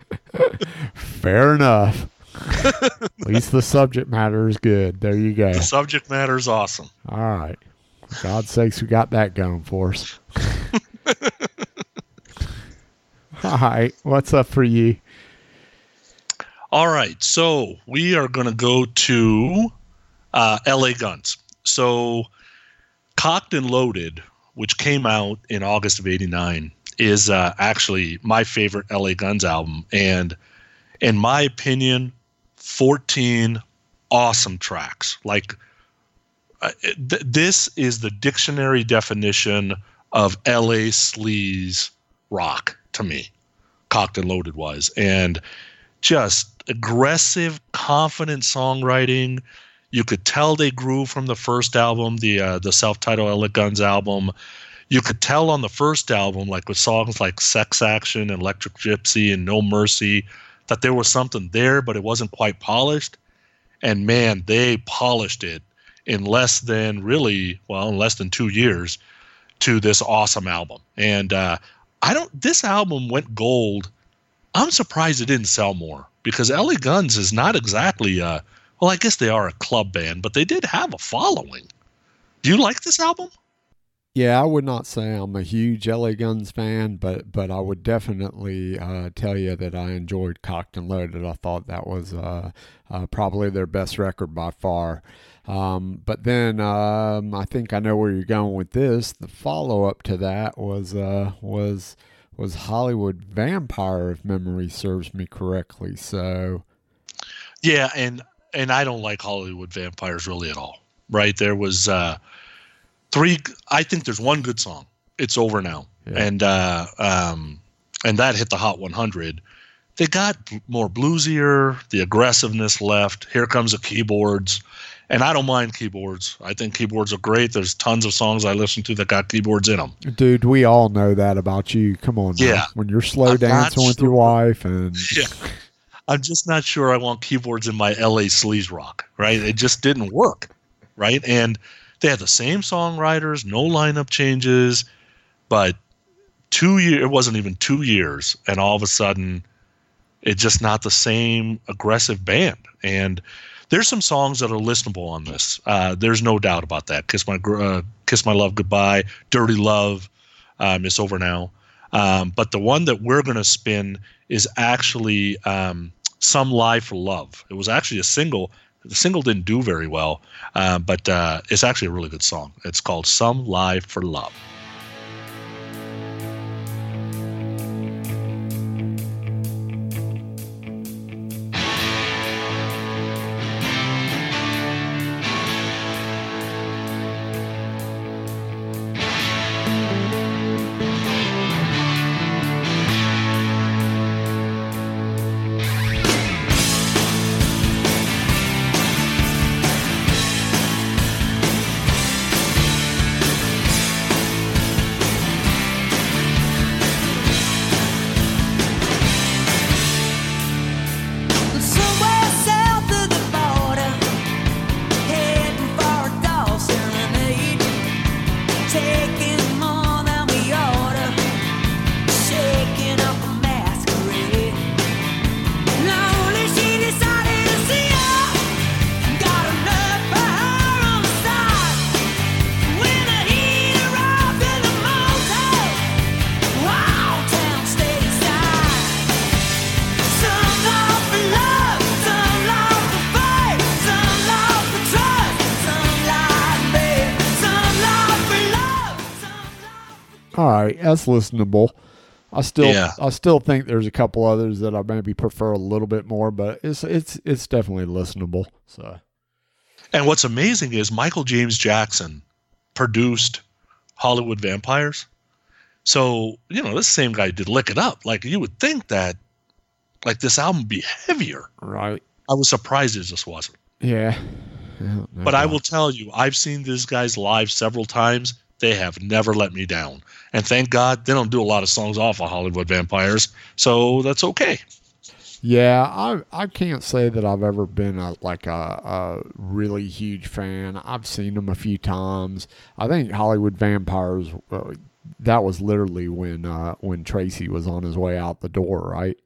Fair enough. At least the subject matter is good. There you go.
The subject matter is awesome.
All right. For God's sakes, we got that going for us. All right. What's up for you?
All right, so we are going to go to uh, LA Guns. So, Cocked and Loaded, which came out in August of '89, is uh, actually my favorite LA Guns album, and in my opinion, 14 awesome tracks. Like uh, th- this is the dictionary definition of LA sleaze rock to me. Cocked and Loaded was, and just aggressive, confident songwriting. You could tell they grew from the first album, the uh, the self-titled LA Guns album. You could tell on the first album, like with songs like Sex Action, and Electric Gypsy, and No Mercy, that there was something there, but it wasn't quite polished. And man, they polished it in less than really, well, in less than two years to this awesome album. And uh, I don't, this album went gold. I'm surprised it didn't sell more because LA Guns is not exactly, uh, well, I guess they are a club band, but they did have a following. Do you like this album?
Yeah, I would not say I'm a huge LA Guns fan, but but I would definitely uh, tell you that I enjoyed Cocked and Loaded. I thought that was uh, uh, probably their best record by far. Um, but then um, I think I know where you're going with this. The follow up to that was uh, was was Hollywood Vampire, if memory serves me correctly. So
Yeah, and and I don't like Hollywood vampires really at all. Right? There was uh three I think there's one good song. It's over now.
Yeah.
And uh um and that hit the hot 100. They got more bluesier, the aggressiveness left. Here comes the keyboards. And I don't mind keyboards. I think keyboards are great. There's tons of songs I listen to that got keyboards in them.
Dude, we all know that about you. Come on.
Yeah.
When you're slow
I'm
dancing with your wife, and
Yeah. I'm just not sure I want keyboards in my LA sleaze rock, right? It just didn't work, right? And they had the same songwriters, no lineup changes, but two years, it wasn't even two years, and all of a sudden, it's just not the same aggressive band. And there's some songs that are listenable on this. Uh, there's no doubt about that. Kiss my uh, Kiss my love goodbye, Dirty Love, um, it's over now. Um, but the one that we're going to spin is actually um, Some Lie for Love. It was actually a single. The single didn't do very well, uh, but uh, it's actually a really good song. It's called Some Lie for Love.
That's listenable. I still,
Yeah.
I still think there's a couple others that I maybe prefer a little bit more, but it's it's it's definitely listenable. So
And what's amazing is Michael James Jackson produced Hollywood Vampires. So, you know, this same guy did Lick It Up. Like, you would think that, like, this album would be heavier.
right,
I was surprised it just wasn't.
yeah. No
But I will tell you, I've seen these guys live several times. They have never let me down. And thank God they don't do a lot of songs off of Hollywood Vampires. So that's okay.
Yeah, I I can't say that I've ever been a like a, a really huge fan. I've seen them a few times. I think Hollywood Vampires. Uh, that was literally when uh, when Tracii was on his way out the door, right?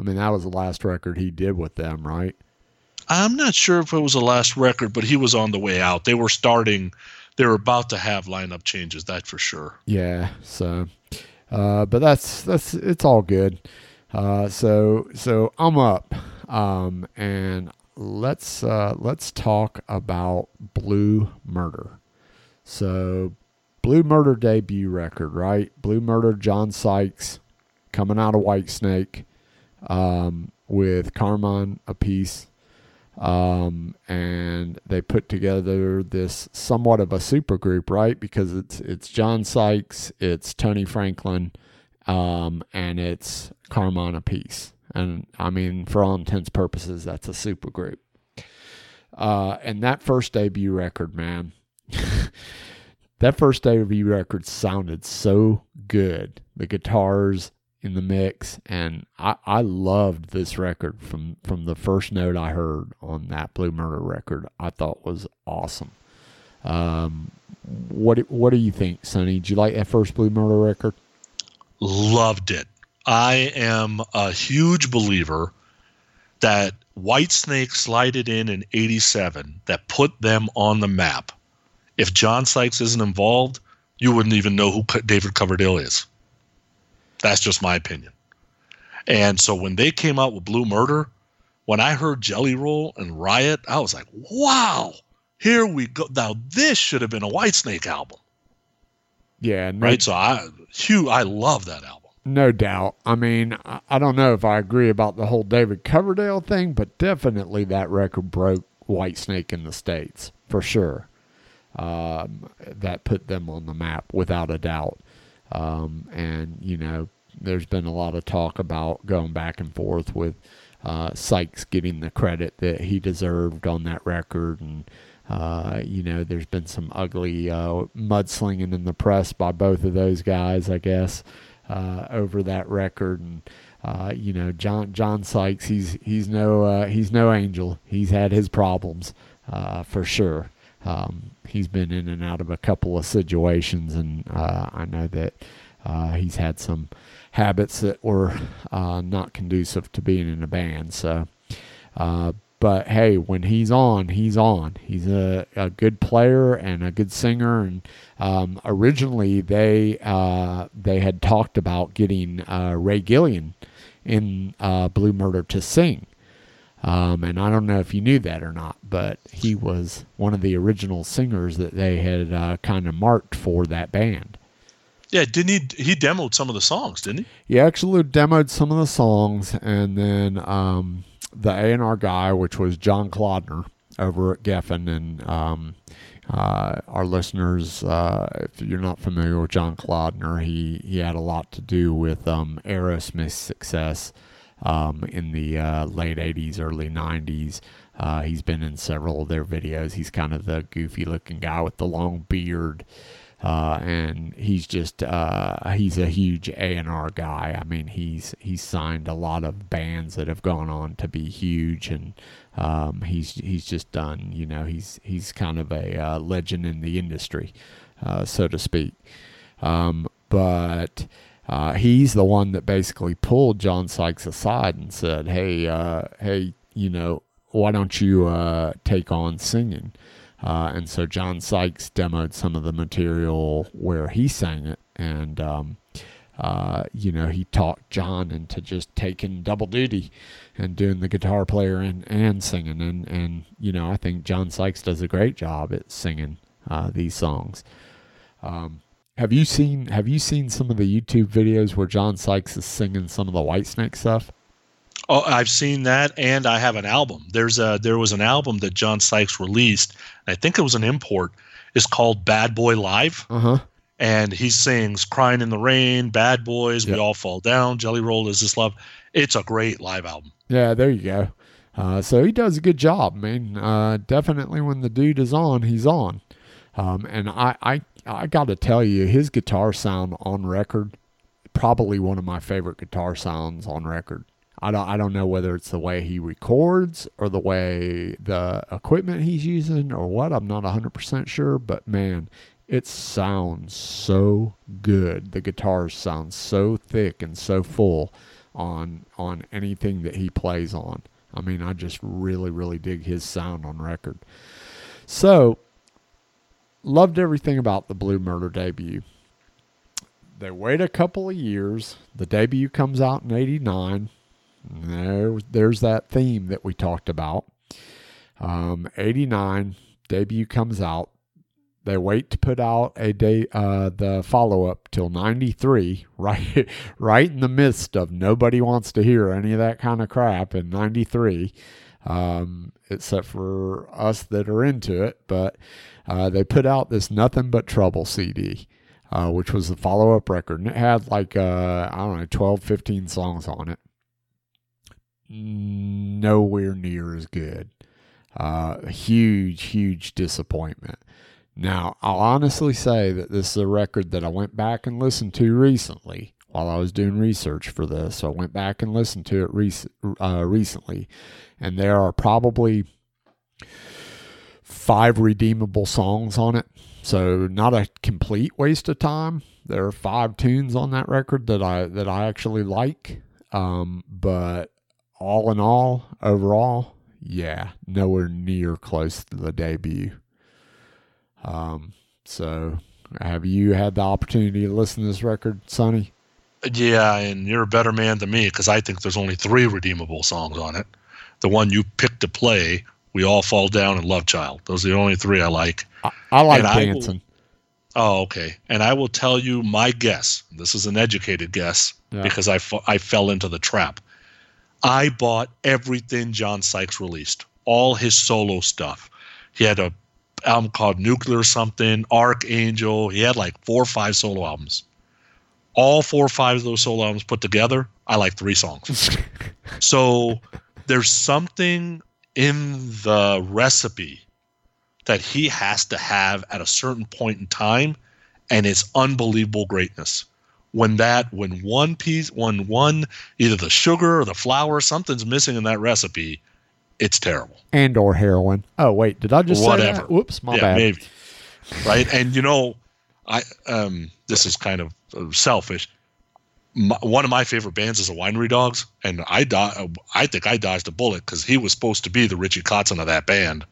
I mean, that was the last record he did with them, right?
I'm not sure if it was the last record, but he was on the way out. They were starting, they were about to have lineup changes, that's for sure.
Yeah. So, uh, but that's that's it's all good. Uh, so so I'm up, um, and let's uh, let's talk about Blue Murder. So, Blue Murder debut record, right? Blue Murder, John Sykes, coming out of Whitesnake, um, with Carmine Appice um, and they put together this somewhat of a super group, right? Because it's it's John Sykes, it's Tony Franklin, um, and it's Carmine Appice, and I mean, for all intents purposes, that's a super group. Uh, and that first debut record, man, that first debut record sounded so good. The guitars in the mix, and I, I loved this record from from the first note I heard on that Blue Murder record. I thought was awesome. Um, what what do you think, Sonny? Did you like that first Blue Murder record?
Loved it. I am a huge believer that Whitesnake slided in in 87 that put them on the map. If John Sykes isn't involved, you wouldn't even know who David Coverdale is. That's just my opinion. And so when they came out with Blue Murder, when I heard Jelly Roll and Riot, I was like, wow, here we go. Now this should have been a Whitesnake album,
Yeah, no,
right? So I, Hugh, I love that album.
no doubt. I mean, I, I don't know if I agree about the whole David Coverdale thing, but definitely that record broke Whitesnake in the states for sure. Um, that put them on the map without a doubt. Um, and you know, there's been a lot of talk about going back and forth with uh, Sykes getting the credit that he deserved on that record, and uh, you know, there's been some ugly uh, mudslinging in the press by both of those guys, I guess, uh, over that record. And uh, you know, John John Sykes, he's he's no uh, he's no angel. He's had his problems for sure. Um, he's been in and out of a couple of situations, and I know that he's had some habits that were uh, not conducive to being in a band. So, uh, but hey, when he's on, he's on. He's a, a good player and a good singer. And um, originally, they uh, they had talked about getting uh, Ray Gillen in uh, Blue Murder to sing. Um, and I don't know if you knew that or not, but he was one of the original singers that they had uh, kind of marked for that band.
Yeah, didn't he? He demoed some of the songs, didn't he?
He actually demoed some of the songs, and then um, the A and R guy, which was John Kalodner over at Geffen, and um, uh, our listeners, uh, if you're not familiar with John Kalodner, he he had a lot to do with um, Aerosmith's success um, in the uh, late '80s, early '90s. Uh, he's been in several of their videos. He's kind of the goofy-looking guy with the long beard uh, and he's just uh, he's a huge A and R guy. I mean, he's he's signed a lot of bands that have gone on to be huge, and um, he's he's just done. You know, he's he's kind of a uh, legend in the industry, uh, so to speak. Um, but uh, he's the one that basically pulled John Sykes aside and said, "Hey, uh, hey, you know, why don't you take on singing?" Uh, and so John Sykes demoed some of the material where he sang it, and um, uh, you know he talked John into just taking double duty and doing the guitar player and, and singing, and and you know I think John Sykes does a great job at singing uh, these songs. Um, have you seen Have you seen some of the YouTube videos where John Sykes is singing some of the Whitesnake stuff?
Oh, I've seen that, and I have an album. There's a there was an album that John Sykes released. I think it was an import. It's called Bad Boy Live,
Uh huh.
and he sings "Crying in the Rain," "Bad Boys,"
Yep.
"We All Fall Down," "Jelly Roll Is This Love." It's a great live album.
Yeah, there you go. Uh, so he does a good job, man. Uh, definitely, when the dude is on, he's on. Um, and I, I, I got to tell you, his guitar sound on record, probably one of my favorite guitar sounds on record. I don't, I don't know whether it's the way he records or the way the equipment he's using or what. I'm not 100% sure, but man, it sounds so good. The guitars sound so thick and so full on on anything that he plays on. I mean, I just really really dig his sound on record. So, loved everything about the Blue Murder debut. They wait a couple of years. The debut comes out in 89. There, there's that theme that we talked about. Um, 89 debut comes out. They wait to put out a day uh, the follow up till 93, right right in the midst of nobody wants to hear any of that kind of crap in 93. Um, except for us that are into it, but uh, they put out this Nothing But Trouble CD, uh, which was the follow up record. And it had like, uh, I don't know, 12, 15 songs on it. Nowhere near as good. Uh, huge, huge disappointment. Now, I'll honestly say that this is a record that I went back and listened to recently while I was doing research for this. So I went back and listened to it rec- uh, recently, and there are probably five redeemable songs on it. So not a complete waste of time. There are five tunes on that record that I that I actually like. Um, but all in all, overall, yeah, nowhere near close to the debut. Um, so Have you had the opportunity to listen to this record, Sonny?
Yeah, and you're a better man than me because I think there's only three redeemable songs on it. The one you picked to play, "We All Fall Down" and "Love Child." Those are the only three I like.
I, I like
And I will-
dancing.
Oh, okay. And I will tell you my guess. This is an educated guess
Yeah.
because I, I fell into the trap. I bought everything John Sykes released, all his solo stuff. He had a album called Nuclear something, Archangel. He had like four or five solo albums. All four or five of those solo albums put together, I like three songs. so there's something in the recipe that he has to have at a certain point in time and it's unbelievable greatness when that when one piece when one either the sugar or the flour something's missing in that recipe it's terrible
and or heroin. Oh wait, did I just say
Whatever.
that? Whoops, my
yeah
bad.
maybe right and you know i um this is kind of uh, selfish my, one of my favorite bands is the winery dogs and i do, i think i dodged a bullet because he was supposed to be the richie kotzen of that band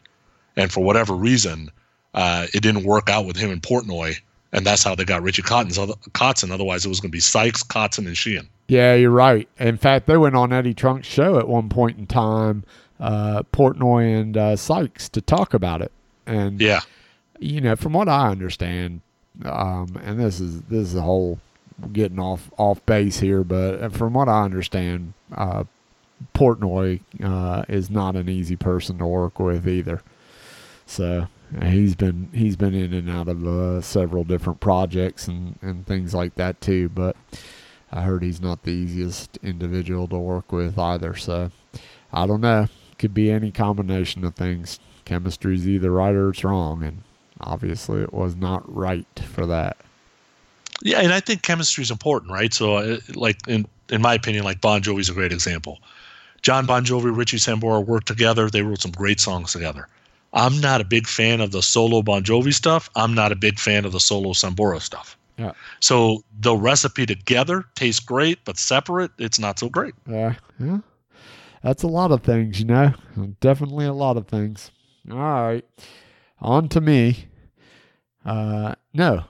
and for whatever reason uh, it didn't work out with him in portnoy and that's how they got richie Kotzen's other, kotzen otherwise it was going to be sykes Cotton, and sheehan
Yeah, you're right. In fact, they went on Eddie Trunk's show at one point in time, uh, Portnoy and uh, Sykes, to talk about it. And
yeah
you know, from what I understand, um, and this is this is a whole getting off off base here, but from what I understand, uh, Portnoy uh, is not an easy person to work with either. So uh, he's been he's been in and out of uh, several different projects and, and things like that too. But I heard he's not the easiest individual to work with either. So I don't know. Could be any combination of things. Chemistry's either right or it's wrong, and obviously it was not right for that.
Yeah, and I think chemistry is important, right? So, uh, like in in my opinion, like Bon Jovi's a great example. John Bon Jovi, Richie Sambora worked together. They wrote some great songs together. I'm not a big fan of the solo Bon Jovi stuff. I'm not a big fan of the solo Sambora stuff.
Yeah.
So the recipe together tastes great, but separate, it's not so great.
Yeah, yeah. That's a lot of things, you know. Definitely a lot of things. All right, on to me. Uh, no,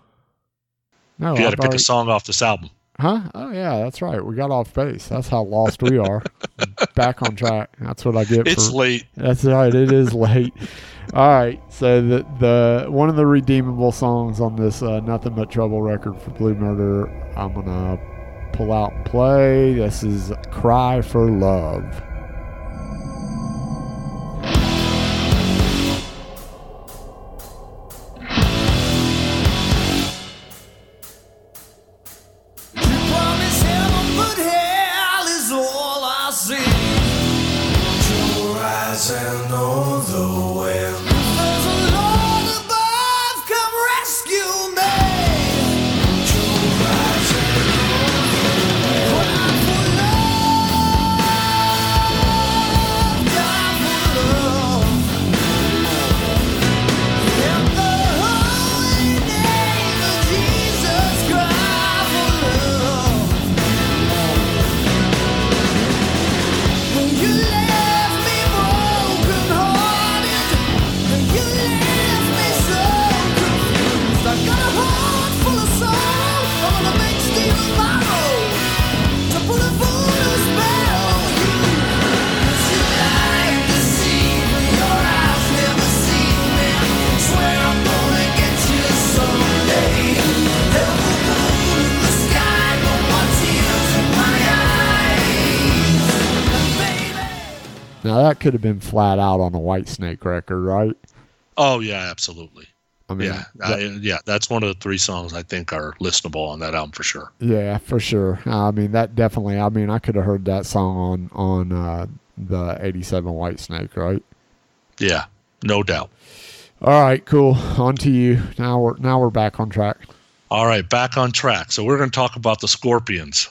no.
you got to pick
already-
a song off this album.
Huh? Oh yeah, that's right. We got off base. That's how lost we are. Back on track. That's what I get.
It's
for,
late.
That's right. It is late. All right. So the the one of the redeemable songs on this uh, Nothing But Trouble record for Blue Murder, I'm gonna pull out and play. This is "Cry for Love." Now that could have been flat out on a Whitesnake record, right?
Oh yeah, absolutely.
I mean,
Yeah,
that-
I, yeah. That's one of the three songs I think are listenable on that album for sure.
Yeah, for sure. I mean, that definitely. I mean, I could have heard that song on on uh, the '87 Whitesnake, right?
Yeah, no doubt.
All right, cool. On to you. Now we're now we're back on track.
All right, back on track. So we're going to talk about the Scorpions.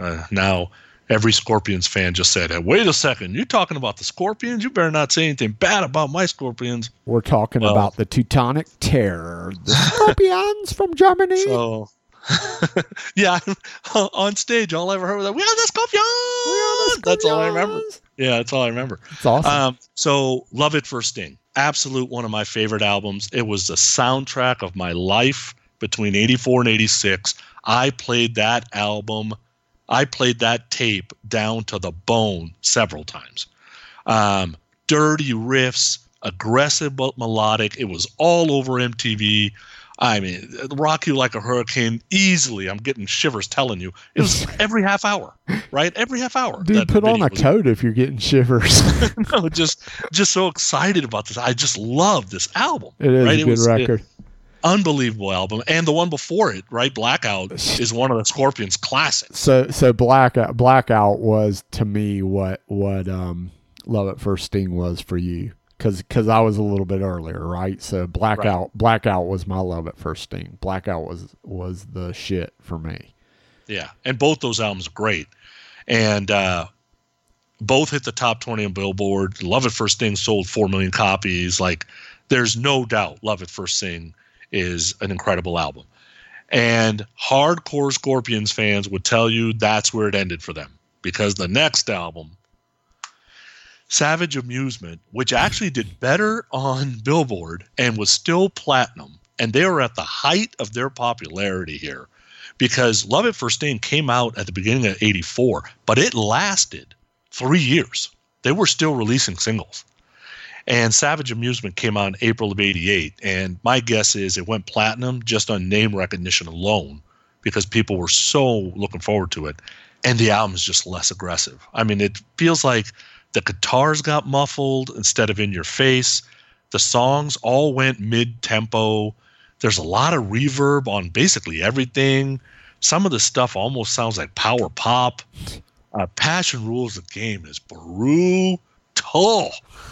Uh, now, every Scorpions fan just said, hey, "Wait a second, you're talking about the Scorpions? You better not say anything bad about my Scorpions."
We're talking
Well-
about the Teutonic Terror, the Scorpions from Germany.
So, yeah, on stage, all I ever heard was, "We are the Scorpions." That's all I remember. Yeah, that's all I remember.
It's awesome.
Um, so Love at First Sting, absolute one of my favorite albums. It was the soundtrack of my life between 84 and 86. I played that album, I played that tape down to the bone several times. Um, dirty riffs, aggressive but melodic. It was all over MTV. I mean, Rock You Like a Hurricane, easily. I'm getting shivers telling you. It was every half hour, right? Every half hour.
Dude, put on a
was-
coat if you're getting shivers.
no, just just so excited about this. I just love this album.
it is
right?
a good
was- it-
record.
Unbelievable album, and the one before it, right? Blackout is one of the Scorpions' classics.
so so blackout blackout was to me what what um love at first sting was for you because because i was a little bit earlier right so blackout blackout was my love at first sting blackout was was the shit for me
Yeah, and both those albums are great, and uh, both hit the top twenty on Billboard. Love at First Sting sold four million copies. Like, there's no doubt, Love at First Sting is an incredible album. And hardcore Scorpions fans would tell you that's where it ended for them because the next album, Savage Amusement, which actually did better on Billboard and was still platinum, and they were at the height of their popularity here because Love at First Sting came out at the beginning of 84, but it lasted three years. They were still releasing singles. And Savage Amusement came out in April of 88. And my guess is it went platinum just on name recognition alone because people were so looking forward to it. And the album is just less aggressive. I mean, it feels like the guitars got muffled instead of in your face. The songs all went mid tempo. There's a lot of reverb on basically everything. Some of the stuff almost sounds like power pop. Uh, Passion Rules the Game is brutal.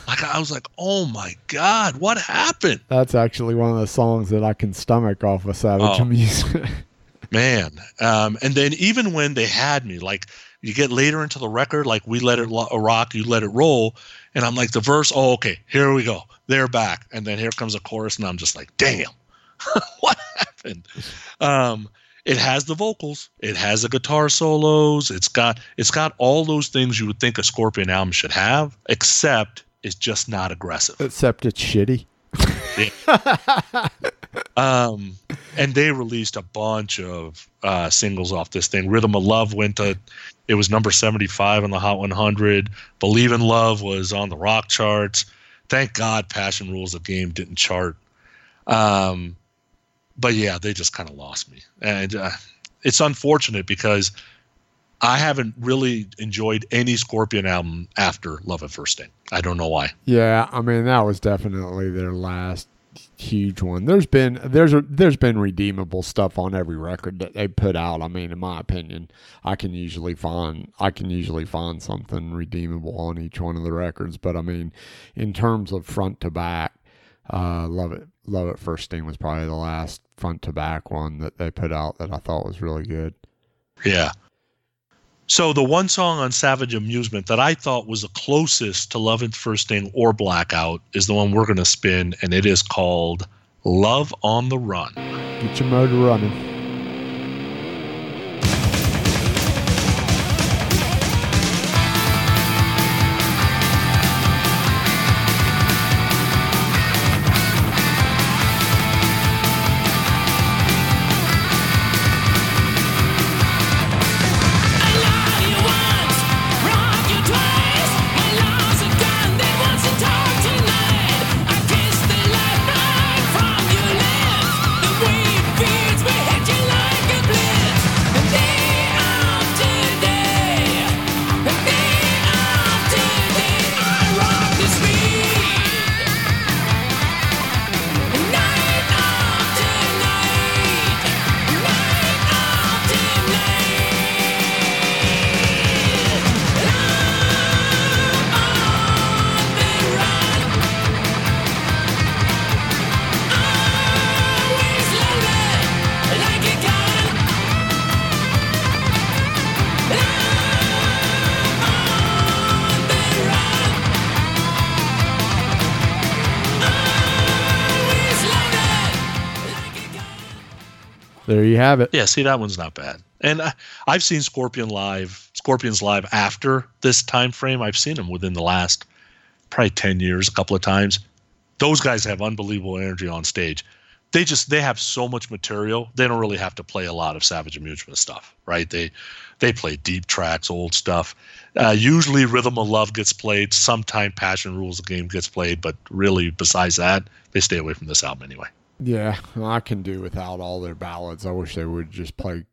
Like I was like, oh my god, what happened,
that's actually one of the songs that i can stomach off of savage
Oh.
amusement
man? Um, and then even when they had me, like you get later into the record, like we let it lo- rock, you let it roll, and I'm like the verse, oh okay, here we go, they're back, and then here comes a chorus, and I'm just like, damn, what happened? Um, it has the vocals, it has the guitar solos, it's got it's got all those things you would think a Scorpion album should have, except it's just not aggressive.
except it's shitty
Um, and they released a bunch of uh, singles off this thing. Rhythm of Love went to, it was number 75 on the Hot 100. Believe in Love was on the rock charts. Thank God Passion Rules the Game didn't chart. Um, but yeah, they just kind of lost me. And uh, it's unfortunate because I haven't really enjoyed any Scorpion album after Love at First Sting. I don't know why.
Yeah, I mean that was definitely their last huge one. There's been there's a, there's been redeemable stuff on every record that they put out. I mean, in my opinion, I can usually find I can usually find something redeemable on each one of the records. But I mean, in terms of front to back, uh, love it love it first sting was probably the last front to back one that they put out that I thought was really good.
Yeah. So the one song on Savage Amusement that I thought was the closest to Love at First Sting or Blackout is the one we're going to spin, and it is called Love on the Run.
Get your motor running. You have it.
Yeah, see, that one's not bad. And I, I've seen Scorpion live, Scorpions live after this time frame. I've seen them within the last probably 10 years a couple of times. Those guys have unbelievable energy on stage. they just they have so much material. They don't really have to play a lot of Savage Amusement stuff, right? They they play deep tracks, old stuff. Uh, usually, Rhythm of Love gets played. Sometime Passion Rules the Game gets played, but really, besides that, they stay away from this album anyway.
Yeah, I can do without all their ballads. I wish they would just play.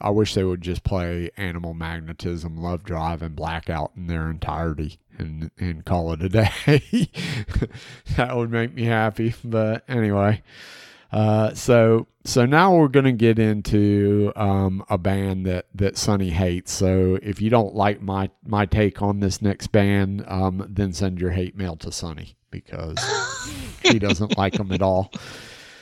I wish they would just play Animal Magnetism, Love Drive, and Blackout in their entirety and and call it a day. that would make me happy. But anyway, uh, so so now we're gonna get into um, a band that that Sonny hates. So if you don't like my my take on this next band, um, then send your hate mail to Sonny because he doesn't like them at all.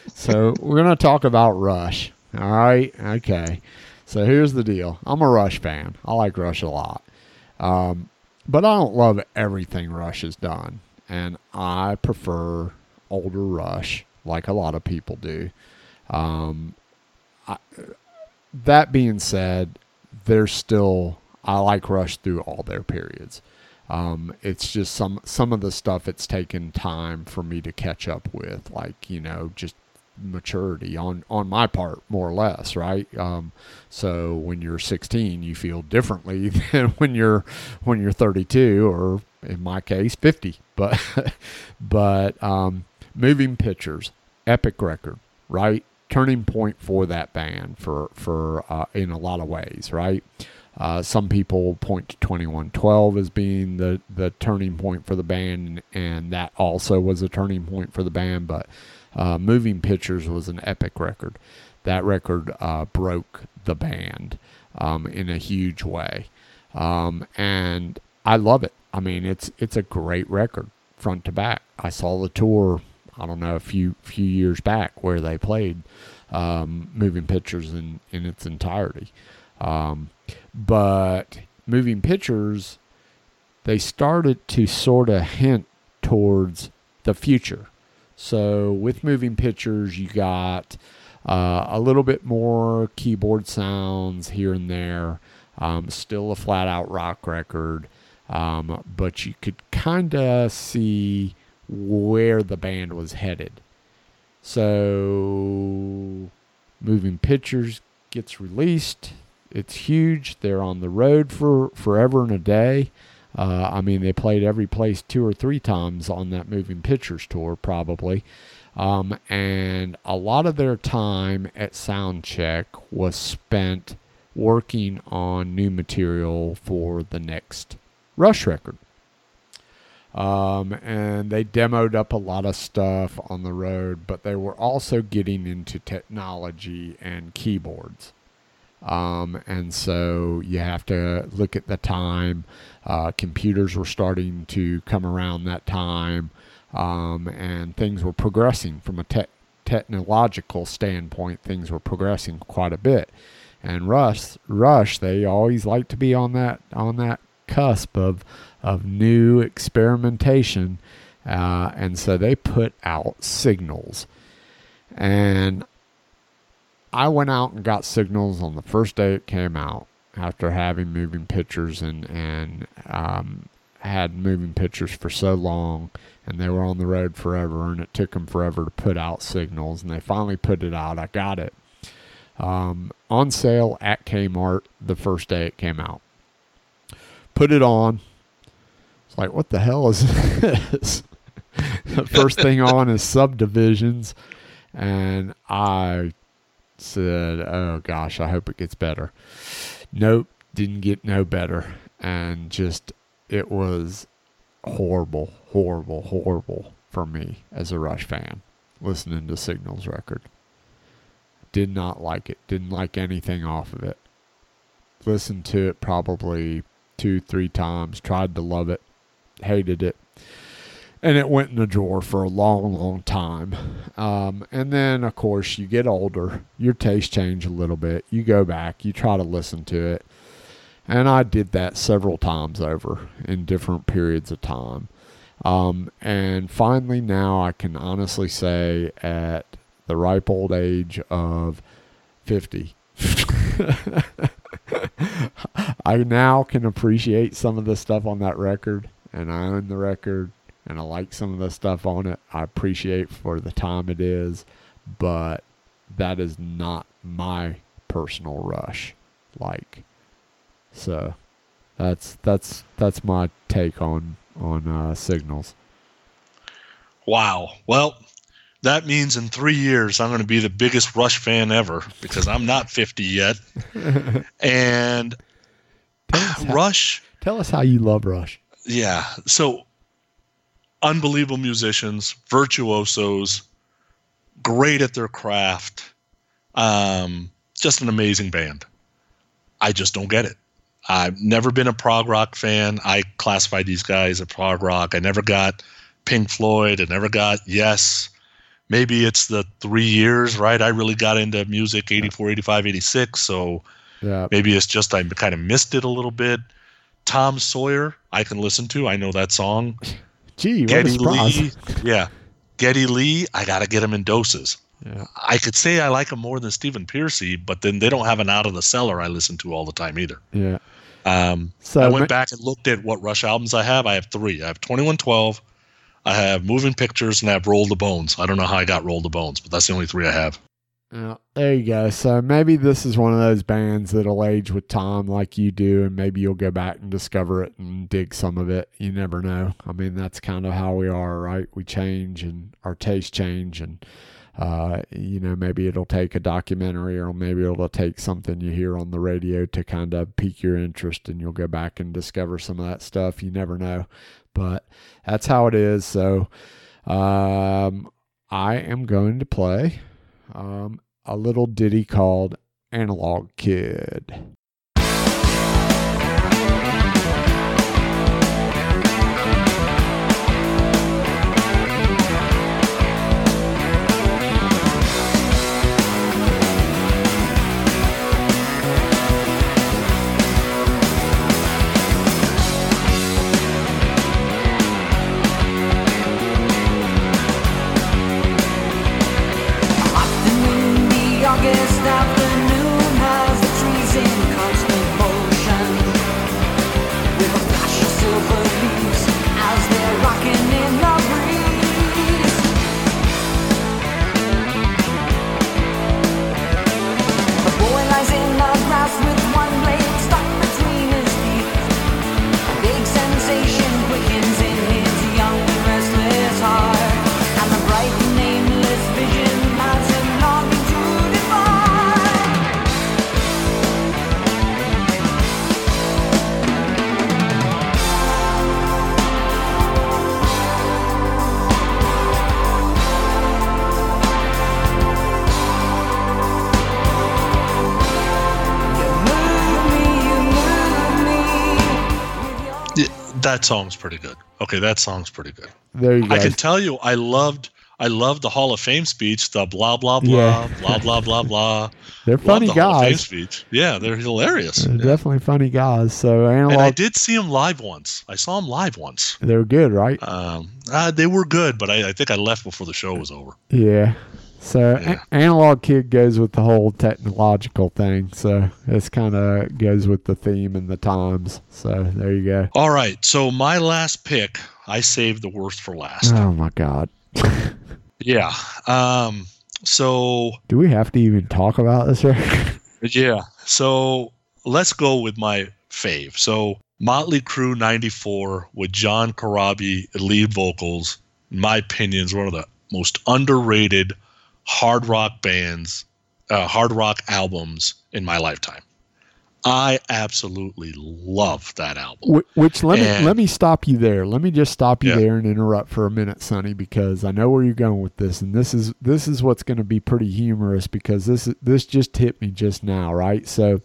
So we're gonna talk about Rush. All right, okay. So here's the deal. I'm a Rush fan. I like Rush a lot, um, but I don't love everything Rush has done, and I prefer older Rush, like a lot of people do. Um, I, that being said, there's still I like Rush through all their periods. Um, it's just some some of the stuff it's taken time for me to catch up with, like you know, just maturity on on my part, more or less, right? Um, so when you're 16, you feel differently than when you're when you're 32, or in my case, 50. But but um, moving pictures, epic record, right? Turning point for that band for for uh, in a lot of ways, right? Uh, some people point to 2112 as being the, the turning point for the band, and that also was a turning point for the band. But uh, Moving Pictures was an epic record. That record uh, broke the band um, in a huge way, um, and I love it. I mean, it's it's a great record, front to back. I saw the tour. I don't know a few few years back where they played um, Moving Pictures in in its entirety. Um, but moving pictures, they started to sort of hint towards the future. So with moving pictures, you got uh, a little bit more keyboard sounds here and there. Um, still a flat out rock record, um, but you could kind of see where the band was headed. So moving pictures gets released it's huge. They're on the road for forever and a day. Uh, I mean, they played every place two or three times on that Moving Pictures tour, probably. Um, and a lot of their time at Soundcheck was spent working on new material for the next Rush record. Um, and they demoed up a lot of stuff on the road, but they were also getting into technology and keyboards. Um, and so you have to look at the time. Uh, computers were starting to come around that time, um, and things were progressing from a te- technological standpoint. Things were progressing quite a bit. And Rush, Rush, they always like to be on that on that cusp of of new experimentation, uh, and so they put out signals. And I went out and got signals on the first day it came out after having moving pictures and and um, had moving pictures for so long and they were on the road forever and it took them forever to put out signals and they finally put it out. I got it um, on sale at Kmart the first day it came out. Put it on. It's like what the hell is this? the first thing on is subdivisions and I said, "Oh gosh, I hope it gets better." Nope, didn't get no better, and just it was horrible, horrible, horrible for me as a Rush fan listening to Signals record. Did not like it. Didn't like anything off of it. Listened to it probably two, three times. Tried to love it. Hated it and it went in the drawer for a long, long time. Um, and then, of course, you get older, your taste change a little bit. You go back, you try to listen to it, and I did that several times over in different periods of time. Um, and finally, now I can honestly say, at the ripe old age of fifty. I now can appreciate some of the stuff on that record, and I own the record and I like some of the stuff on it. I appreciate for the time it is, but that is not my personal rush. Like, so that's that's that's my take on on uh, signals.
Wow. Well, that means in three years I'm going to be the biggest Rush fan ever because I'm not 50 yet. and
Tell how,
Rush,
tell us how you love Rush.
yeah. So unbelievable musicians, virtuosos, great at their craft. Um, just an amazing band. I just don't get it. I've never been a prog rock fan. I classify these guys as prog rock. I never got Pink Floyd. I never got Yes. Maybe it's the three years, right? I really got into music 84, 85, 86. So
Yeah,
maybe it's just I kind of missed it a little bit. Tom Sawyer, I can listen to. I know that song.
gee, Geddy.
Lee, yeah. Geddy Lee, I got to get him in doses.
Yeah,
I could say I like him more than Stephen Pearcy, but then they don't have an out of the cellar I listen to all the time either.
yeah.
Um,
So
I
ma-
went back and looked at what Rush albums I have. I have three. I have 2112, I have Moving Pictures, and I have Roll the Bones. I don't know how I got Roll the Bones, but that's the only three I have.
Yeah, there you go. So maybe this is one of those bands that'll age with time like you do, and maybe you'll go back and discover it and dig some of it. You never know. I mean, that's kind of how we are, right? We change and our tastes change, and uh, you know, maybe it'll take a documentary or maybe it'll take something you hear on the radio to kind of pique your interest, and you'll go back and discover some of that stuff. You never know, but that's how it is. So, um, I am going to play um, a little ditty called Analog Kid.
That song's pretty good. Okay, that song's pretty good.
There you go.
I can tell you, I loved, I loved the Hall of Fame speech. The blah blah blah
Yeah.
blah blah blah blah.
They're funny
the Hall of Fame
guys.
speech. Yeah, they're hilarious.
They're
Yeah.
definitely funny guys. So
And I did see them live once. I saw them live once.
they're good, right?
Um, uh, they were good, but I, I think I left before the show was over.
Yeah. So a- analog kid goes with the whole technological thing. So it's kind of goes with the theme and the times. So there you go.
All right, so my last pick, I saved the worst for last.
Oh my God.
Yeah. Um. So
Do we have to even talk about this?
Yeah. So let's go with my fave. So Motley Crue 94 with John Corabi lead vocals, in my opinion, is one of the most underrated hard rock bands, uh, hard rock albums in my lifetime. I absolutely love that album.
Which let me let me stop you there. Let me just stop you
Yeah.
there and interrupt for a minute, Sonny, because I know where you're going with this, and this is this is what's going to be pretty humorous because this this just hit me just now, right? So,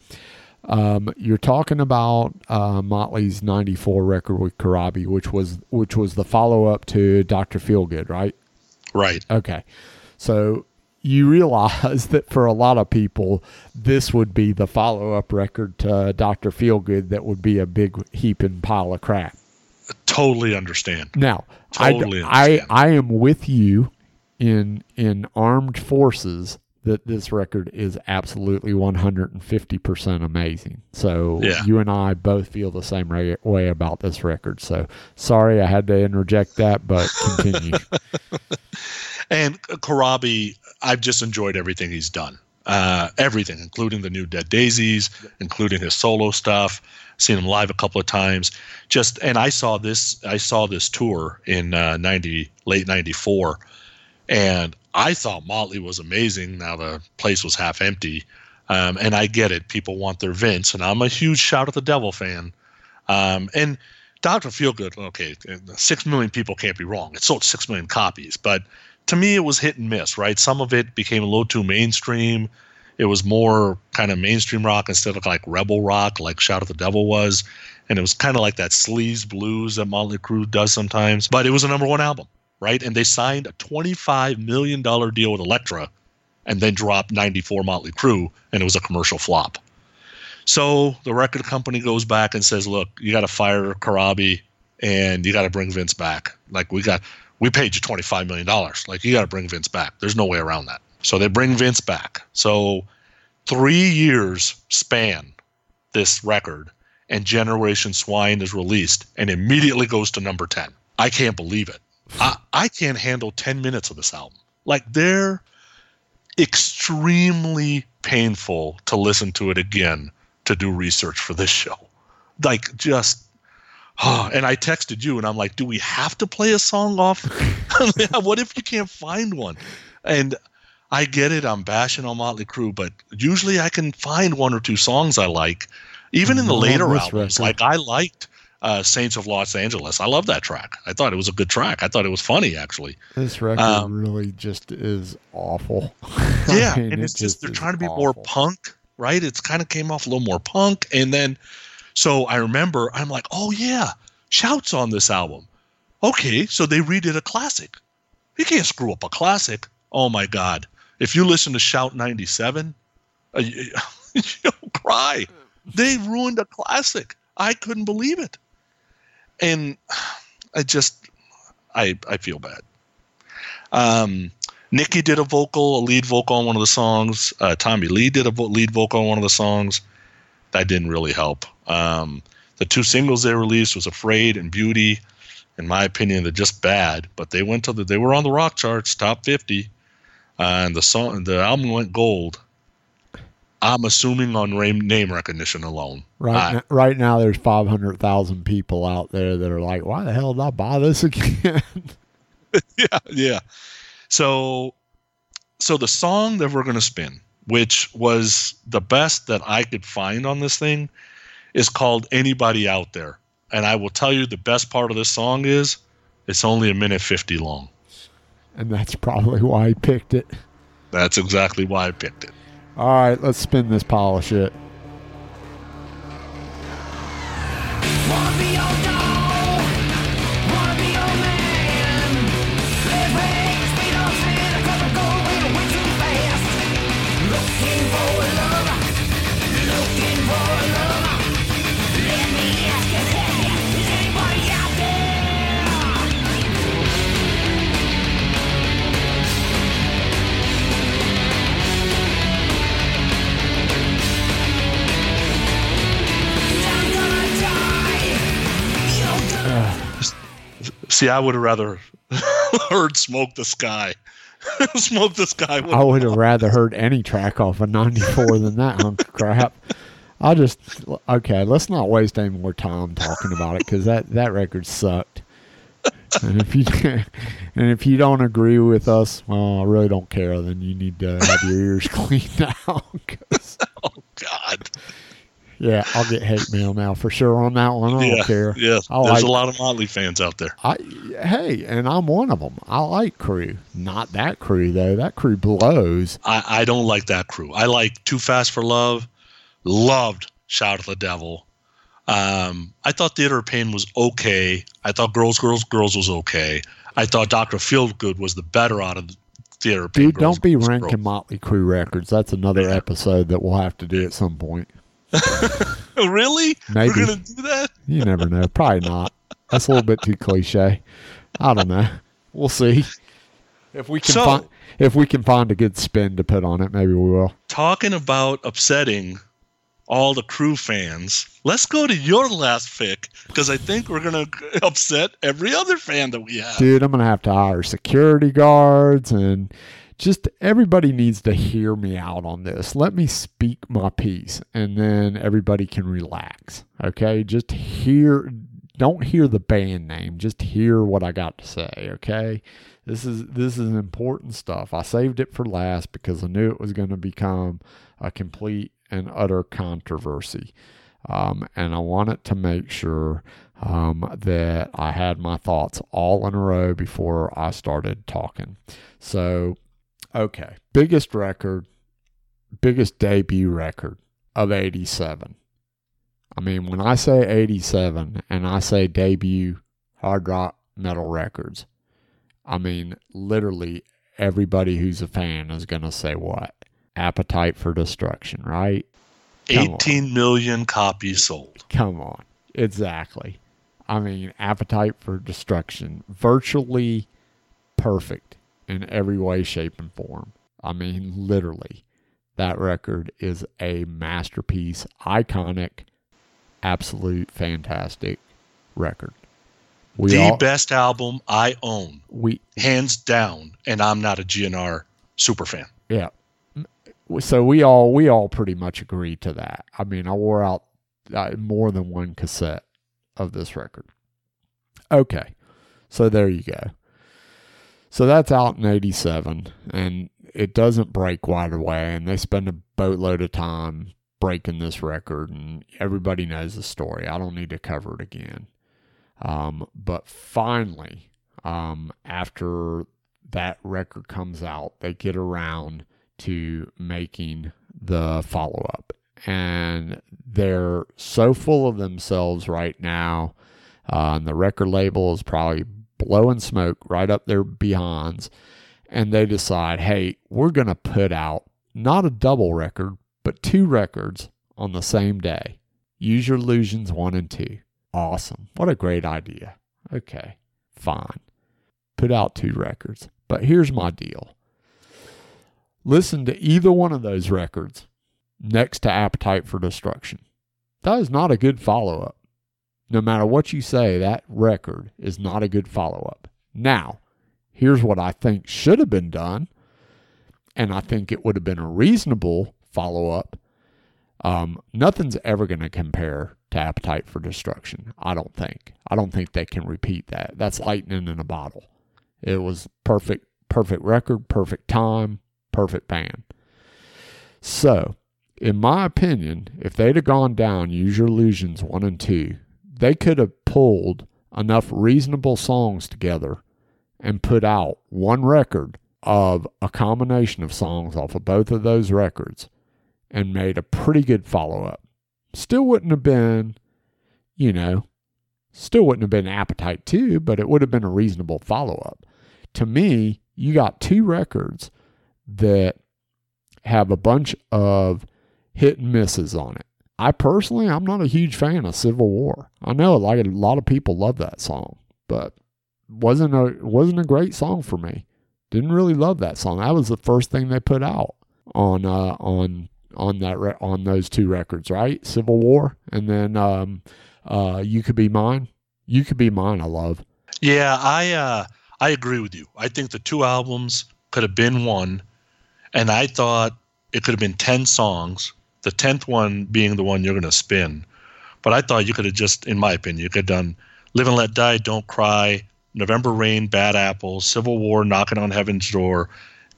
um, you're talking about uh, Motley's '94 record with Corabi, which was which was the follow up to Doctor Feelgood, right?
Right.
Okay. So you realize that for a lot of people, this would be the follow up record to Dr. Feelgood that would be a big heaping pile of crap.
Totally understand.
Now,
Totally
I, I,
understand.
I am with you in in armed forces that this record is absolutely 150% amazing. So
Yeah.
you and I both feel the same way about this record. So sorry I had to interject that, but continue.
And Corabi, I've just enjoyed everything he's done. Uh, everything, including the new Dead Daisies, including his solo stuff. Seen him live a couple of times. Just and I saw this. I saw this tour in uh, ninety late ninety four, and I thought Motley was amazing. Now the place was half empty, um, and I get it. People want their Vince, and I'm a huge Shout at the Devil fan. Um, and Doctor Feelgood, okay, six million people can't be wrong. It sold six million copies, but to me, it was hit and miss. Right, some of it became a little too mainstream. It was more kind of mainstream rock instead of like rebel rock, like Shout at the Devil was, and it was kind of like that sleaze blues that Motley Crue does sometimes. But it was a number one album, right? And they signed a twenty-five million dollar deal with Elektra, and then dropped '94 Motley Crue, and it was a commercial flop. So the record company goes back and says, "Look, you got to fire Corabi, and you got to bring Vince back. Like we got, we paid you twenty five million dollars. Like you got to bring Vince back. There's no way around that." So they bring Vince back. So three years span this record, and Generation Swine is released, and immediately goes to number ten. I can't believe it. I, I can't handle ten minutes of this album. Like they're extremely painful to listen to it again to do research for this show. Like just oh, and I texted you and I'm like, do we have to play a song off? what if you can't find one? And I get it, I'm bashing on Motley Crue, but usually I can find one or two songs I like. Even in the later albums,
record.
like I liked uh, Saints of Los Angeles. I love that track. I thought it was a good track. I thought it was funny actually.
This record
Um,
really just is awful.
yeah
I mean,
and
it
it's just they're trying to be more punk right it's kind of came off a little more punk and then so i remember i'm like oh yeah shouts on this album. Okay so they redid a classic. You can't screw up a classic. Oh my god. If you listen to shout 97 uh, you, you'll cry. They ruined a classic. I couldn't believe it. And i just i i feel bad. Um Nikki did a vocal, a lead vocal on one of the songs. Uh, Tommy Lee did a vo- lead vocal on one of the songs. That didn't really help. Um, the two singles they released was "Afraid" and "Beauty." In my opinion, they're just bad. But they went to the they were on the rock charts, top fifty, uh, and the song the album went gold. I'm assuming on name recognition alone.
Right,
I-
right now, there's 500,000 people out there that are like, why the hell did I buy this again?
yeah, yeah. So, so the song that we're going to spin, which was the best that I could find on this thing, is called "Anybody Out There." And I will tell you, the best part of this song is it's only a minute fifty long.
and that's probably why I picked it.
That's exactly why I picked it.
All right, let's spin this pile of shit.
See, I would have rather heard "Smoke the Sky." "Smoke the Sky."
I would have rather heard any track off of 94 than that hunk of crap. I'll just, okay, let's not waste any more time talking about it because that, that record sucked. And if you and if you don't agree with us, well, I really don't care. Then you need to have your ears cleaned out. 'cause- oh,
God.
Yeah, I'll get hate mail now for sure on that one. I don't
yeah,
care.
yeah.
I
There's
like,
a lot of Motley fans out there.
I hey, and I'm one of them. I like Crue, not that Crue though. That Crue blows.
I, I don't like that crew. I like Too Fast for Love. Loved Shout at the Devil. Um, I thought Theater of Pain was okay. I thought Girls, Girls, Girls was okay. I thought Doctor Feelgood was the better out of the Theater of Pain.
Dude, don't be ranking. Motley Crue records. That's another episode that we'll have to do at some point.
really?
Maybe.
We're gonna do that?
You never know. Probably not. That's a little bit too cliche. I don't know. We'll see. If we can
So-
find if we can find a good spin to put on it, maybe we will.
Talking about upsetting all the crew fans, let's go to your last pick because I think we're gonna upset every other fan that we have.
Dude, I'm going to have to hire security guards and just everybody needs to hear me out on this. Let me speak my piece and then everybody can relax. Okay? Just hear don't hear the band name, just hear what I got to say, okay? This is this is important stuff. I saved it for last because I knew it was going to become a complete and utter controversy. Um, and I wanted to make sure um, that I had my thoughts all in a row before I started talking. So, okay, biggest record, biggest debut record of 87. I mean, when I say 87 and I say debut hard rock metal records, I mean, literally everybody who's a fan is going to say what? Appetite for Destruction, right? Come on.
18 million copies sold.
Come on. Exactly. I mean, Appetite for Destruction, virtually perfect in every way, shape, and form. I mean, literally, that record is a masterpiece, iconic, absolute fantastic record. We
the
all,
best album I own,
we
hands down, and I'm not a GNR super fan.
Yeah. So we all we all pretty much agree to that. I mean, I wore out uh, more than one cassette of this record. Okay. So there you go. So that's out in 87 and it doesn't break right away and they spend a boatload of time breaking this record and everybody knows the story. I don't need to cover it again. Um, but finally, um, after that record comes out, they get around to making the follow up. And they're so full of themselves right now. Uh, and the record label is probably blowing smoke right up their behinds. And they decide, hey, we're going to put out not a double record, but two records on the same day. Use Your Illusions 1 and 2. Awesome. What a great idea. Okay, fine. Put out two records. But here's my deal listen to either one of those records next to Appetite for Destruction. That is not a good follow up. No matter what you say, that record is not a good follow up. Now, here's what I think should have been done, and I think it would have been a reasonable follow up. Um, nothing's ever going to compare to Appetite for Destruction. I don't think. I don't think they can repeat that. That's lightning in a bottle. It was perfect, perfect record, perfect time, perfect band. So, in my opinion, if they'd have gone down Use Your Illusions 1 and 2, they could have pulled enough reasonable songs together and put out one record of a combination of songs off of both of those records and made a pretty good follow up. Still wouldn't have been, you know, still wouldn't have been Appetite 2, but it would have been a reasonable follow up. To me, you got two records that have a bunch of hit and misses on it. I personally, I'm not a huge fan of Civil War. I know like a lot of people love that song, but wasn't a wasn't a great song for me. Didn't really love that song. That was the first thing they put out on uh, on on that re- on those two records, right? Civil War, and then um, uh, You Could Be Mine. You Could Be Mine. I love.
Yeah, I uh, I agree with you. I think the two albums could have been one, and I thought it could have been ten songs. The tenth one being the one you're going to spin, but I thought you could have just, in my opinion, you could have done "Live and Let Die," "Don't Cry," "November Rain," "Bad Apples," "Civil War," "Knocking on Heaven's Door,"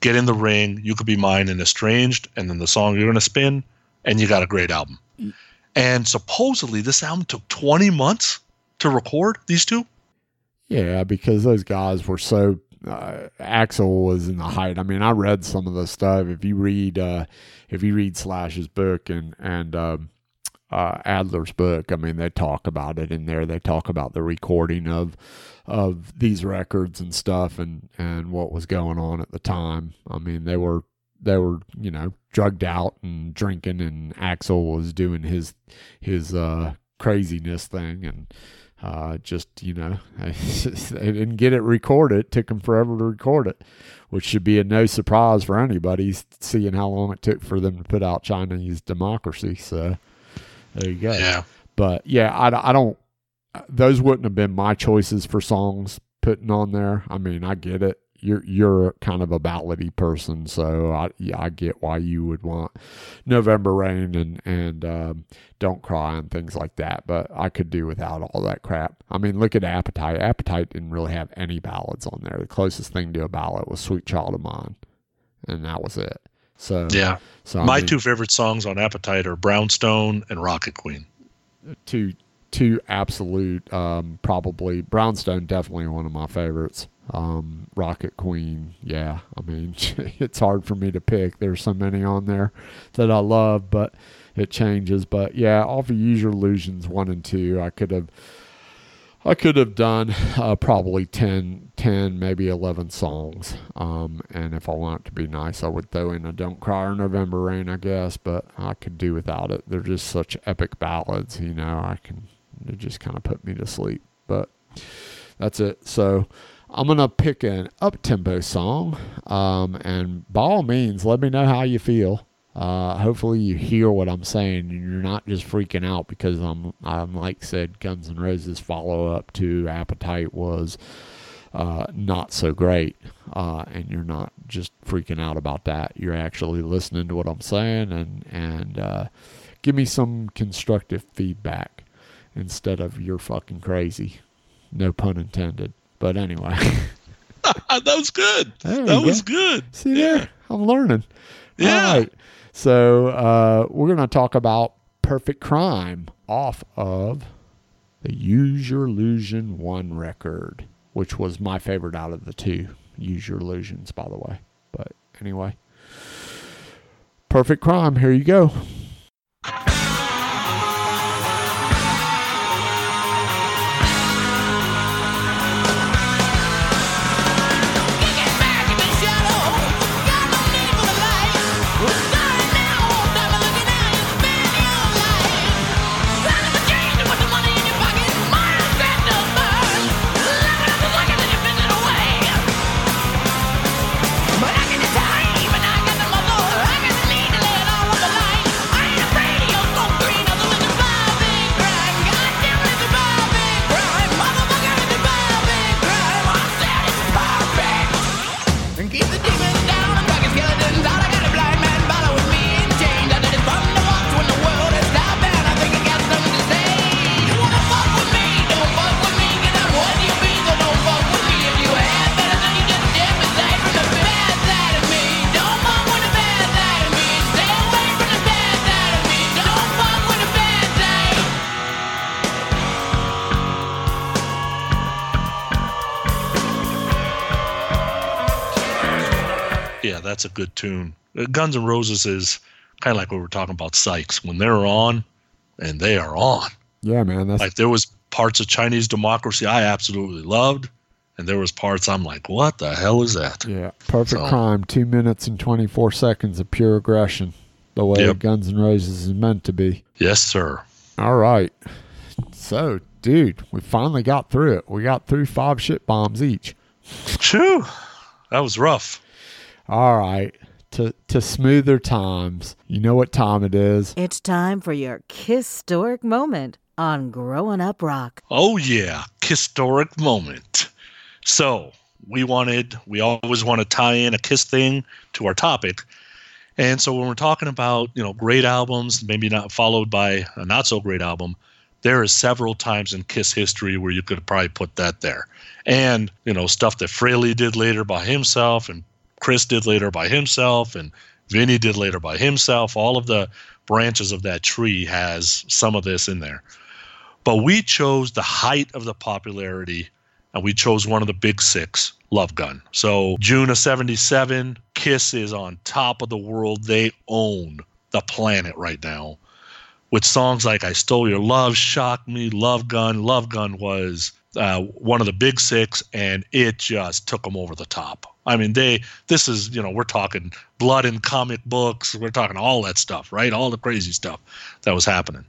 "Get in the Ring," "You Could Be Mine," and "Estranged," and then the song you're going to spin, and you got a great album. And supposedly, this album took 20 months to record these two.
Yeah, because those guys were so. Uh, Axl was in the height. I mean, I read some of the stuff. If you read, uh, if you read Slash's book and and um, uh, Adler's book, I mean, they talk about it in there. They talk about the recording of of these records and stuff, and and what was going on at the time. I mean, they were they were you know drugged out and drinking, and Axl was doing his his uh, craziness thing, and uh, just you know and get it recorded. It took them forever to record it, which should be a no surprise for anybody seeing how long it took for them to put out Chinese Democracy. So There you go.
Yeah.
But yeah, I, I don't. Those wouldn't have been my choices for songs putting on there. I mean, I get it. You're you're kind of a ballady person, so I yeah I get why you would want November Rain and and um, Don't Cry and things like that. But I could do without all that crap. I mean, look at Appetite. Appetite didn't really have any ballads on there. The closest thing to a ballad was Sweet Child of Mine, and that was it. So
Yeah.
so I
My
mean,
two favorite songs on Appetite are Brownstone and Rocket Queen.
two two absolute um probably brownstone definitely one of my favorites um rocket queen yeah i mean it's hard for me to pick there's so many on there that i love but it changes but yeah off of use your illusions one and two i could have I could have done uh, probably 10, 10, maybe 11 songs. Um, and if I want it to be nice, I would throw in a Don't Cry or November Rain, I guess, but I could do without it. They're just such epic ballads, you know, I can, they just kind of put me to sleep. But that's it. So I'm going to pick an up tempo song. Um, and by all means, let me know how you feel. Uh, hopefully you hear what I'm saying and you're not just freaking out because I'm, I'm like said, Guns N' Roses follow up to Appetite was uh, not so great, uh, and you're not just freaking out about that. You're actually listening to what I'm saying and and uh, give me some constructive feedback instead of you're fucking crazy. No pun intended. But anyway,
that was good. That
you
was good.
see there, I'm learning.
Yeah.
All right. So uh, we're gonna talk about Perfect Crime off of the Use Your Illusion one record, which was my favorite out of the two. Use Your Illusions, by the way. But anyway, Perfect Crime. Here you go.
That's a good tune. Uh, Guns N' Roses is kind of like what we were talking about Sykes. When they're on, and they are on.
Yeah, man. That's
Like there was parts of Chinese democracy I absolutely loved, and there was parts I'm like, what the hell is that?
yeah. Perfect
So-
Crime. Two minutes and twenty four seconds of pure aggression. The way
Yep.
Guns N' Roses is meant to be.
Yes, sir.
All right. So, dude, we finally got through it. We got through five shit bombs each.
Phew, that was rough.
All right. To to smoother times. You know what time it is.
It's time for your Kiss historic moment on Growing Up Rock.
Oh yeah, historic moment. So we wanted, we always want to tie in a Kiss thing to our topic, and so when we're talking about you know great albums, maybe not followed by a not so great album, there is several times in Kiss history where you could probably put that there, and you know stuff that Frehley did later by himself, and Criss did later by himself, and Vinny did later by himself. All of the branches of that tree has some of this in there. But we chose the height of the popularity and we chose one of the big six love gun. So june of 77 kiss is on top of the world. They own the planet right now with songs like i stole your love shock me love gun. Love gun was uh, one of the big six and it just took them over the top i mean they this is you know we're talking blood in comic books we're talking all that stuff right all the crazy stuff that was happening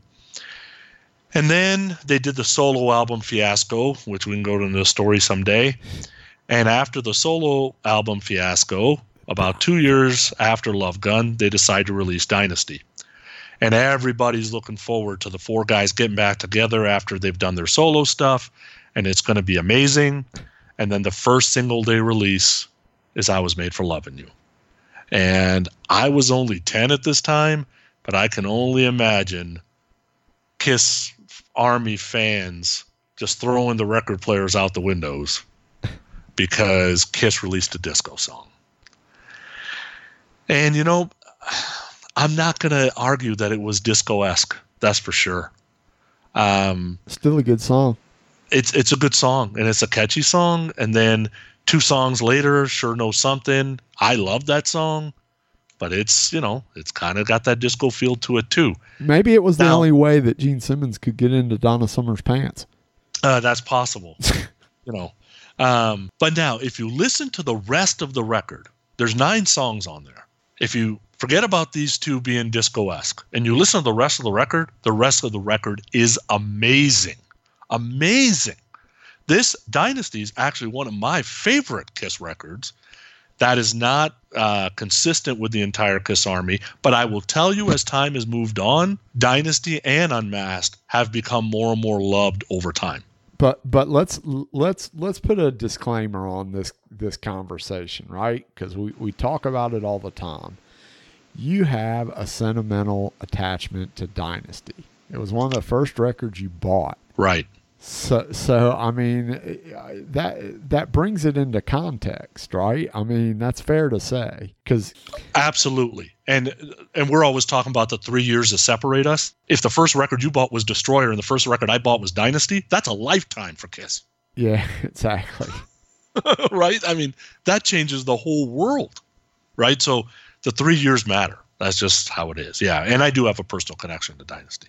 and then they did the solo album Fiasco, which we can go into the story someday. And after the solo album Fiasco, about two years after Love Gun, they decided to release Dynasty. and everybody's looking forward to the four guys getting back together after they've done their solo stuff, and it's going to be amazing. And then the first single they release is "I Was Made for Loving You," and I was only ten at this time, but I can only imagine Kiss Army fans just throwing the record players out the windows because Kiss released a disco song. And you know, I'm not going to argue that it was disco esque. That's for sure. Um,
Still a good song.
it's it's a good song and it's a catchy song. And then two songs later, sure know something. I love that song, but it's you know it's kind of got that disco feel to it too.
Maybe it was the only way that Gene Simmons could get into Donna Summer's pants.
Uh, that's possible, you know. Um, but now, if you listen to the rest of the record, there's nine songs on there. If you forget about these two being disco esque and you listen to the rest of the record, the rest of the record is amazing. Amazing. This Dynasty is actually one of my favorite Kiss records. That is not uh, consistent with the entire Kiss Army, but I will tell you as time has moved on, Dynasty and Unmasked have become more and more loved over time.
But but let's let's let's put a disclaimer on this this conversation, right? Because we, we talk about it all the time. You have a sentimental attachment to Dynasty. It was one of the first records you bought.
Right.
So so I mean uh, that that brings it into context, right? I mean that's fair to say because
Absolutely. And and we're always talking about the three years that separate us. If the first record you bought was Destroyer and the first record I bought was Dynasty, that's a lifetime for Kiss.
yeah, exactly.
right? I mean, that changes the whole world. Right? So the three years matter. That's just how it is. Yeah. And I do have a personal connection to Dynasty.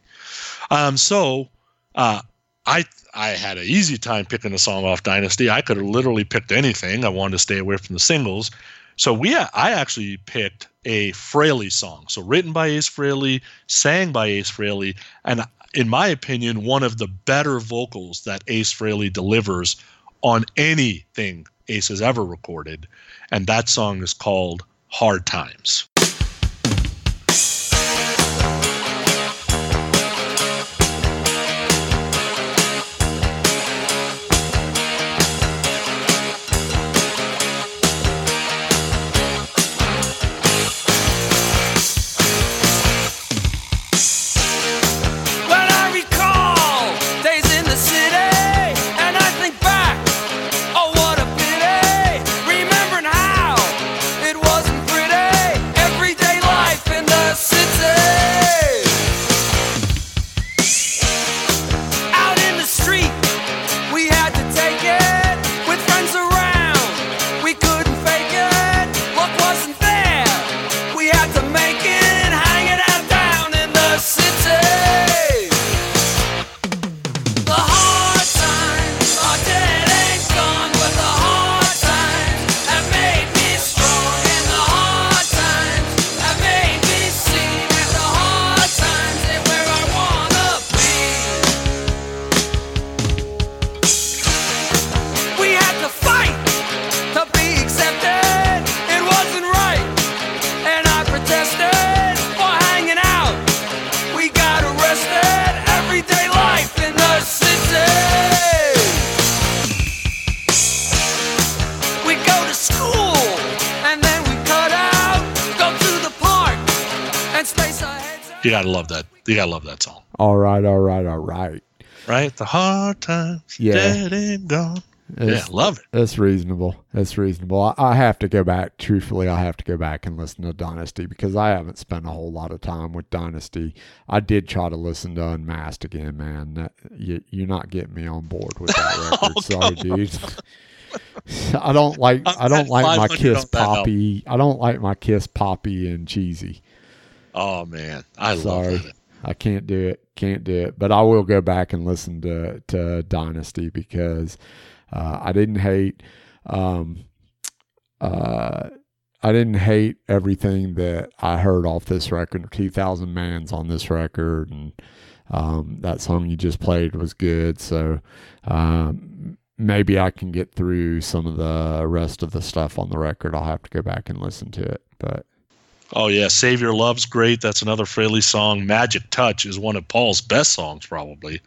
Um, so uh I I had an easy time picking a song off Dynasty. I could have literally picked anything. I wanted to stay away from the singles. So we I actually picked a Frehley song. So written by Ace Frehley, sang by Ace Frehley, and in my opinion, one of the better vocals that Ace Frehley delivers on anything Ace has ever recorded. And that song is called Hard Times. Love that. You gotta love that song.
All right, all right, all right.
Right? The hard times
Yeah.
dead and gone. Yeah,
It's-
love it.
That's reasonable. That's reasonable. I, I have to go back. Truthfully, I have to go back and listen to Dynasty because I haven't spent a whole lot of time with Dynasty. I did try to listen to Unmasked again, man. That, you, you're not getting me on board with that record. Oh, Sorry, dude. I don't like. I don't like my Kiss
on that album.
poppy. I don't like my Kiss poppy and cheesy.
Oh man. I
Sorry. I can't do it. Can't do it. But I will go back and listen to to Dynasty because uh, I didn't hate. Um, uh, I didn't hate everything that I heard off this record. Two thousand man's on this record, and um, that song you just played was good. So um, maybe I can get through some of the rest of the stuff on the record. I'll have to go back and listen to it. But
Oh yeah, Save Your Love's great. That's another Frehley song. Magic Touch is one of Paul's best songs, probably.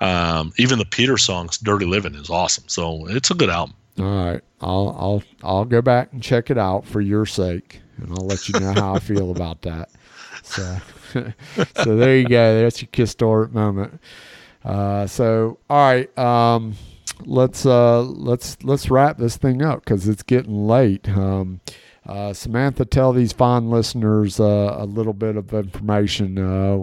Um, even the Peter songs, Dirty Living, is awesome. So it's a good album.
All right, I'll I'll I'll go back and check it out for your sake, and I'll let you know how I feel about that. So, so there you go. That's your historic moment. Uh, so all right, um, let's uh, let's let's wrap this thing up because it's getting late. Um, uh, Samantha, tell these fine listeners uh, a little bit of information uh,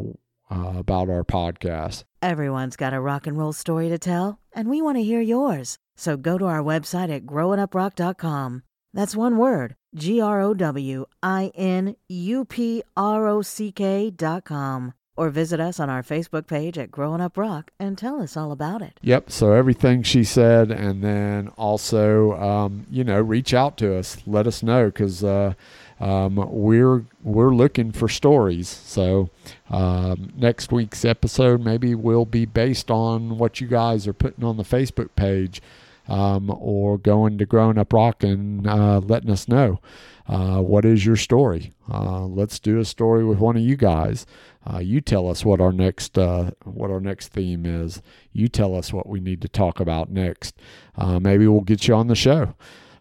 uh, about our podcast.
Everyone's got a rock and roll story to tell, and we want to hear yours. So go to our website at growinuprock.com. That's one word G R O W I N U P R O C K dot com. Or visit us on our Facebook page at Growing Up Rock and tell us all about it.
Yep. So everything she said, and then also, um, you know, reach out to us. Let us know because uh, um, we're we're looking for stories. So um, next week's episode maybe will be based on what you guys are putting on the Facebook page, um, or going to Growing Up Rock and uh, letting us know. Uh, what is your story? Uh, let's do a story with one of you guys. Uh, you tell us what our next uh, what our next theme is. You tell us what we need to talk about next. Uh, maybe we'll get you on the show,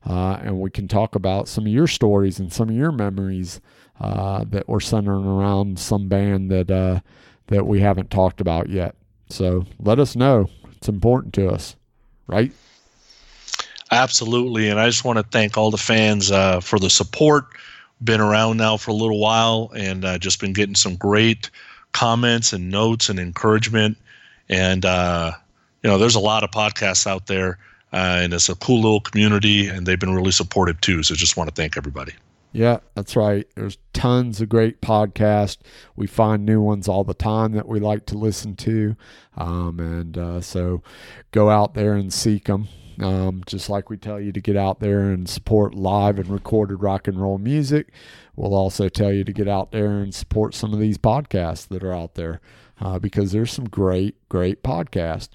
uh, and we can talk about some of your stories and some of your memories uh, that were centering around some band that uh, that we haven't talked about yet. So let us know. It's important to us, right?
Absolutely, and I just want to thank all the fans for the support. Been around now for a little while, and uh, just been getting some great comments and notes and encouragement. And uh, you know, there's a lot of podcasts out there, uh, and it's a cool little community, and they've been really supportive too. So just want to thank everybody.
Yeah, that's right. There's tons of great podcasts. We find new ones all the time that we like to listen to. Um, and uh, so go out there and seek them. Um, just like we tell you to get out there and support live and recorded rock and roll music, we'll also tell you to get out there and support some of these podcasts that are out there uh, because there's some great, great podcasts.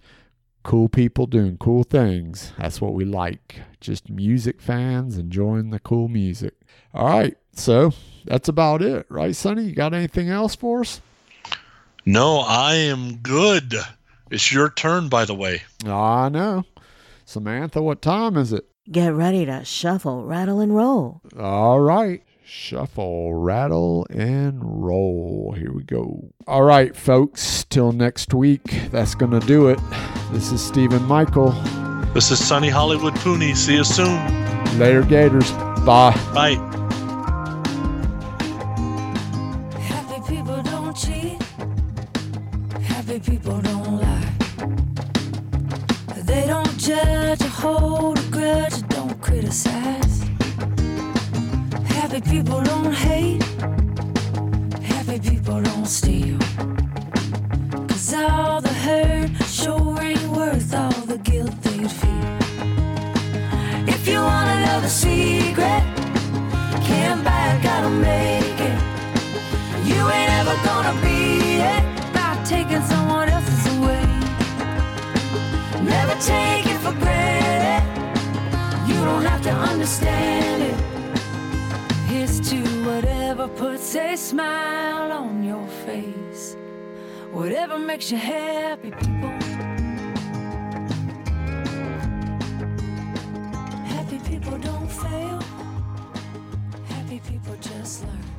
Cool people doing cool things. That's what we like. Just music fans enjoying the cool music. All right. So that's about it, right, Sonny? You got anything else for us?
No, I am good. It's your turn, by the way.
I know. Samantha, what time is it?
Get ready to shuffle, rattle, and roll.
All right. Shuffle, rattle, and roll. Here we go. All right, folks. Till next week. That's going to do it. This is Stephen Michael.
This is Sonny Hollywood Pooney. See you soon.
Later, Gators. Bye.
Bye.
People don't judge or hold a grudge or don't criticize. Happy people don't hate. Happy people don't steal. Cause all the hurt sure ain't worth all the guilt they'd feel. If you wanna know the secret, can't buy it, gotta make it. You ain't ever gonna be it by taking someone away. Never take it for granted. You don't have to understand it. Here's to whatever puts a smile on your face. Whatever makes you happy, people. Happy people don't fail. Happy people just learn.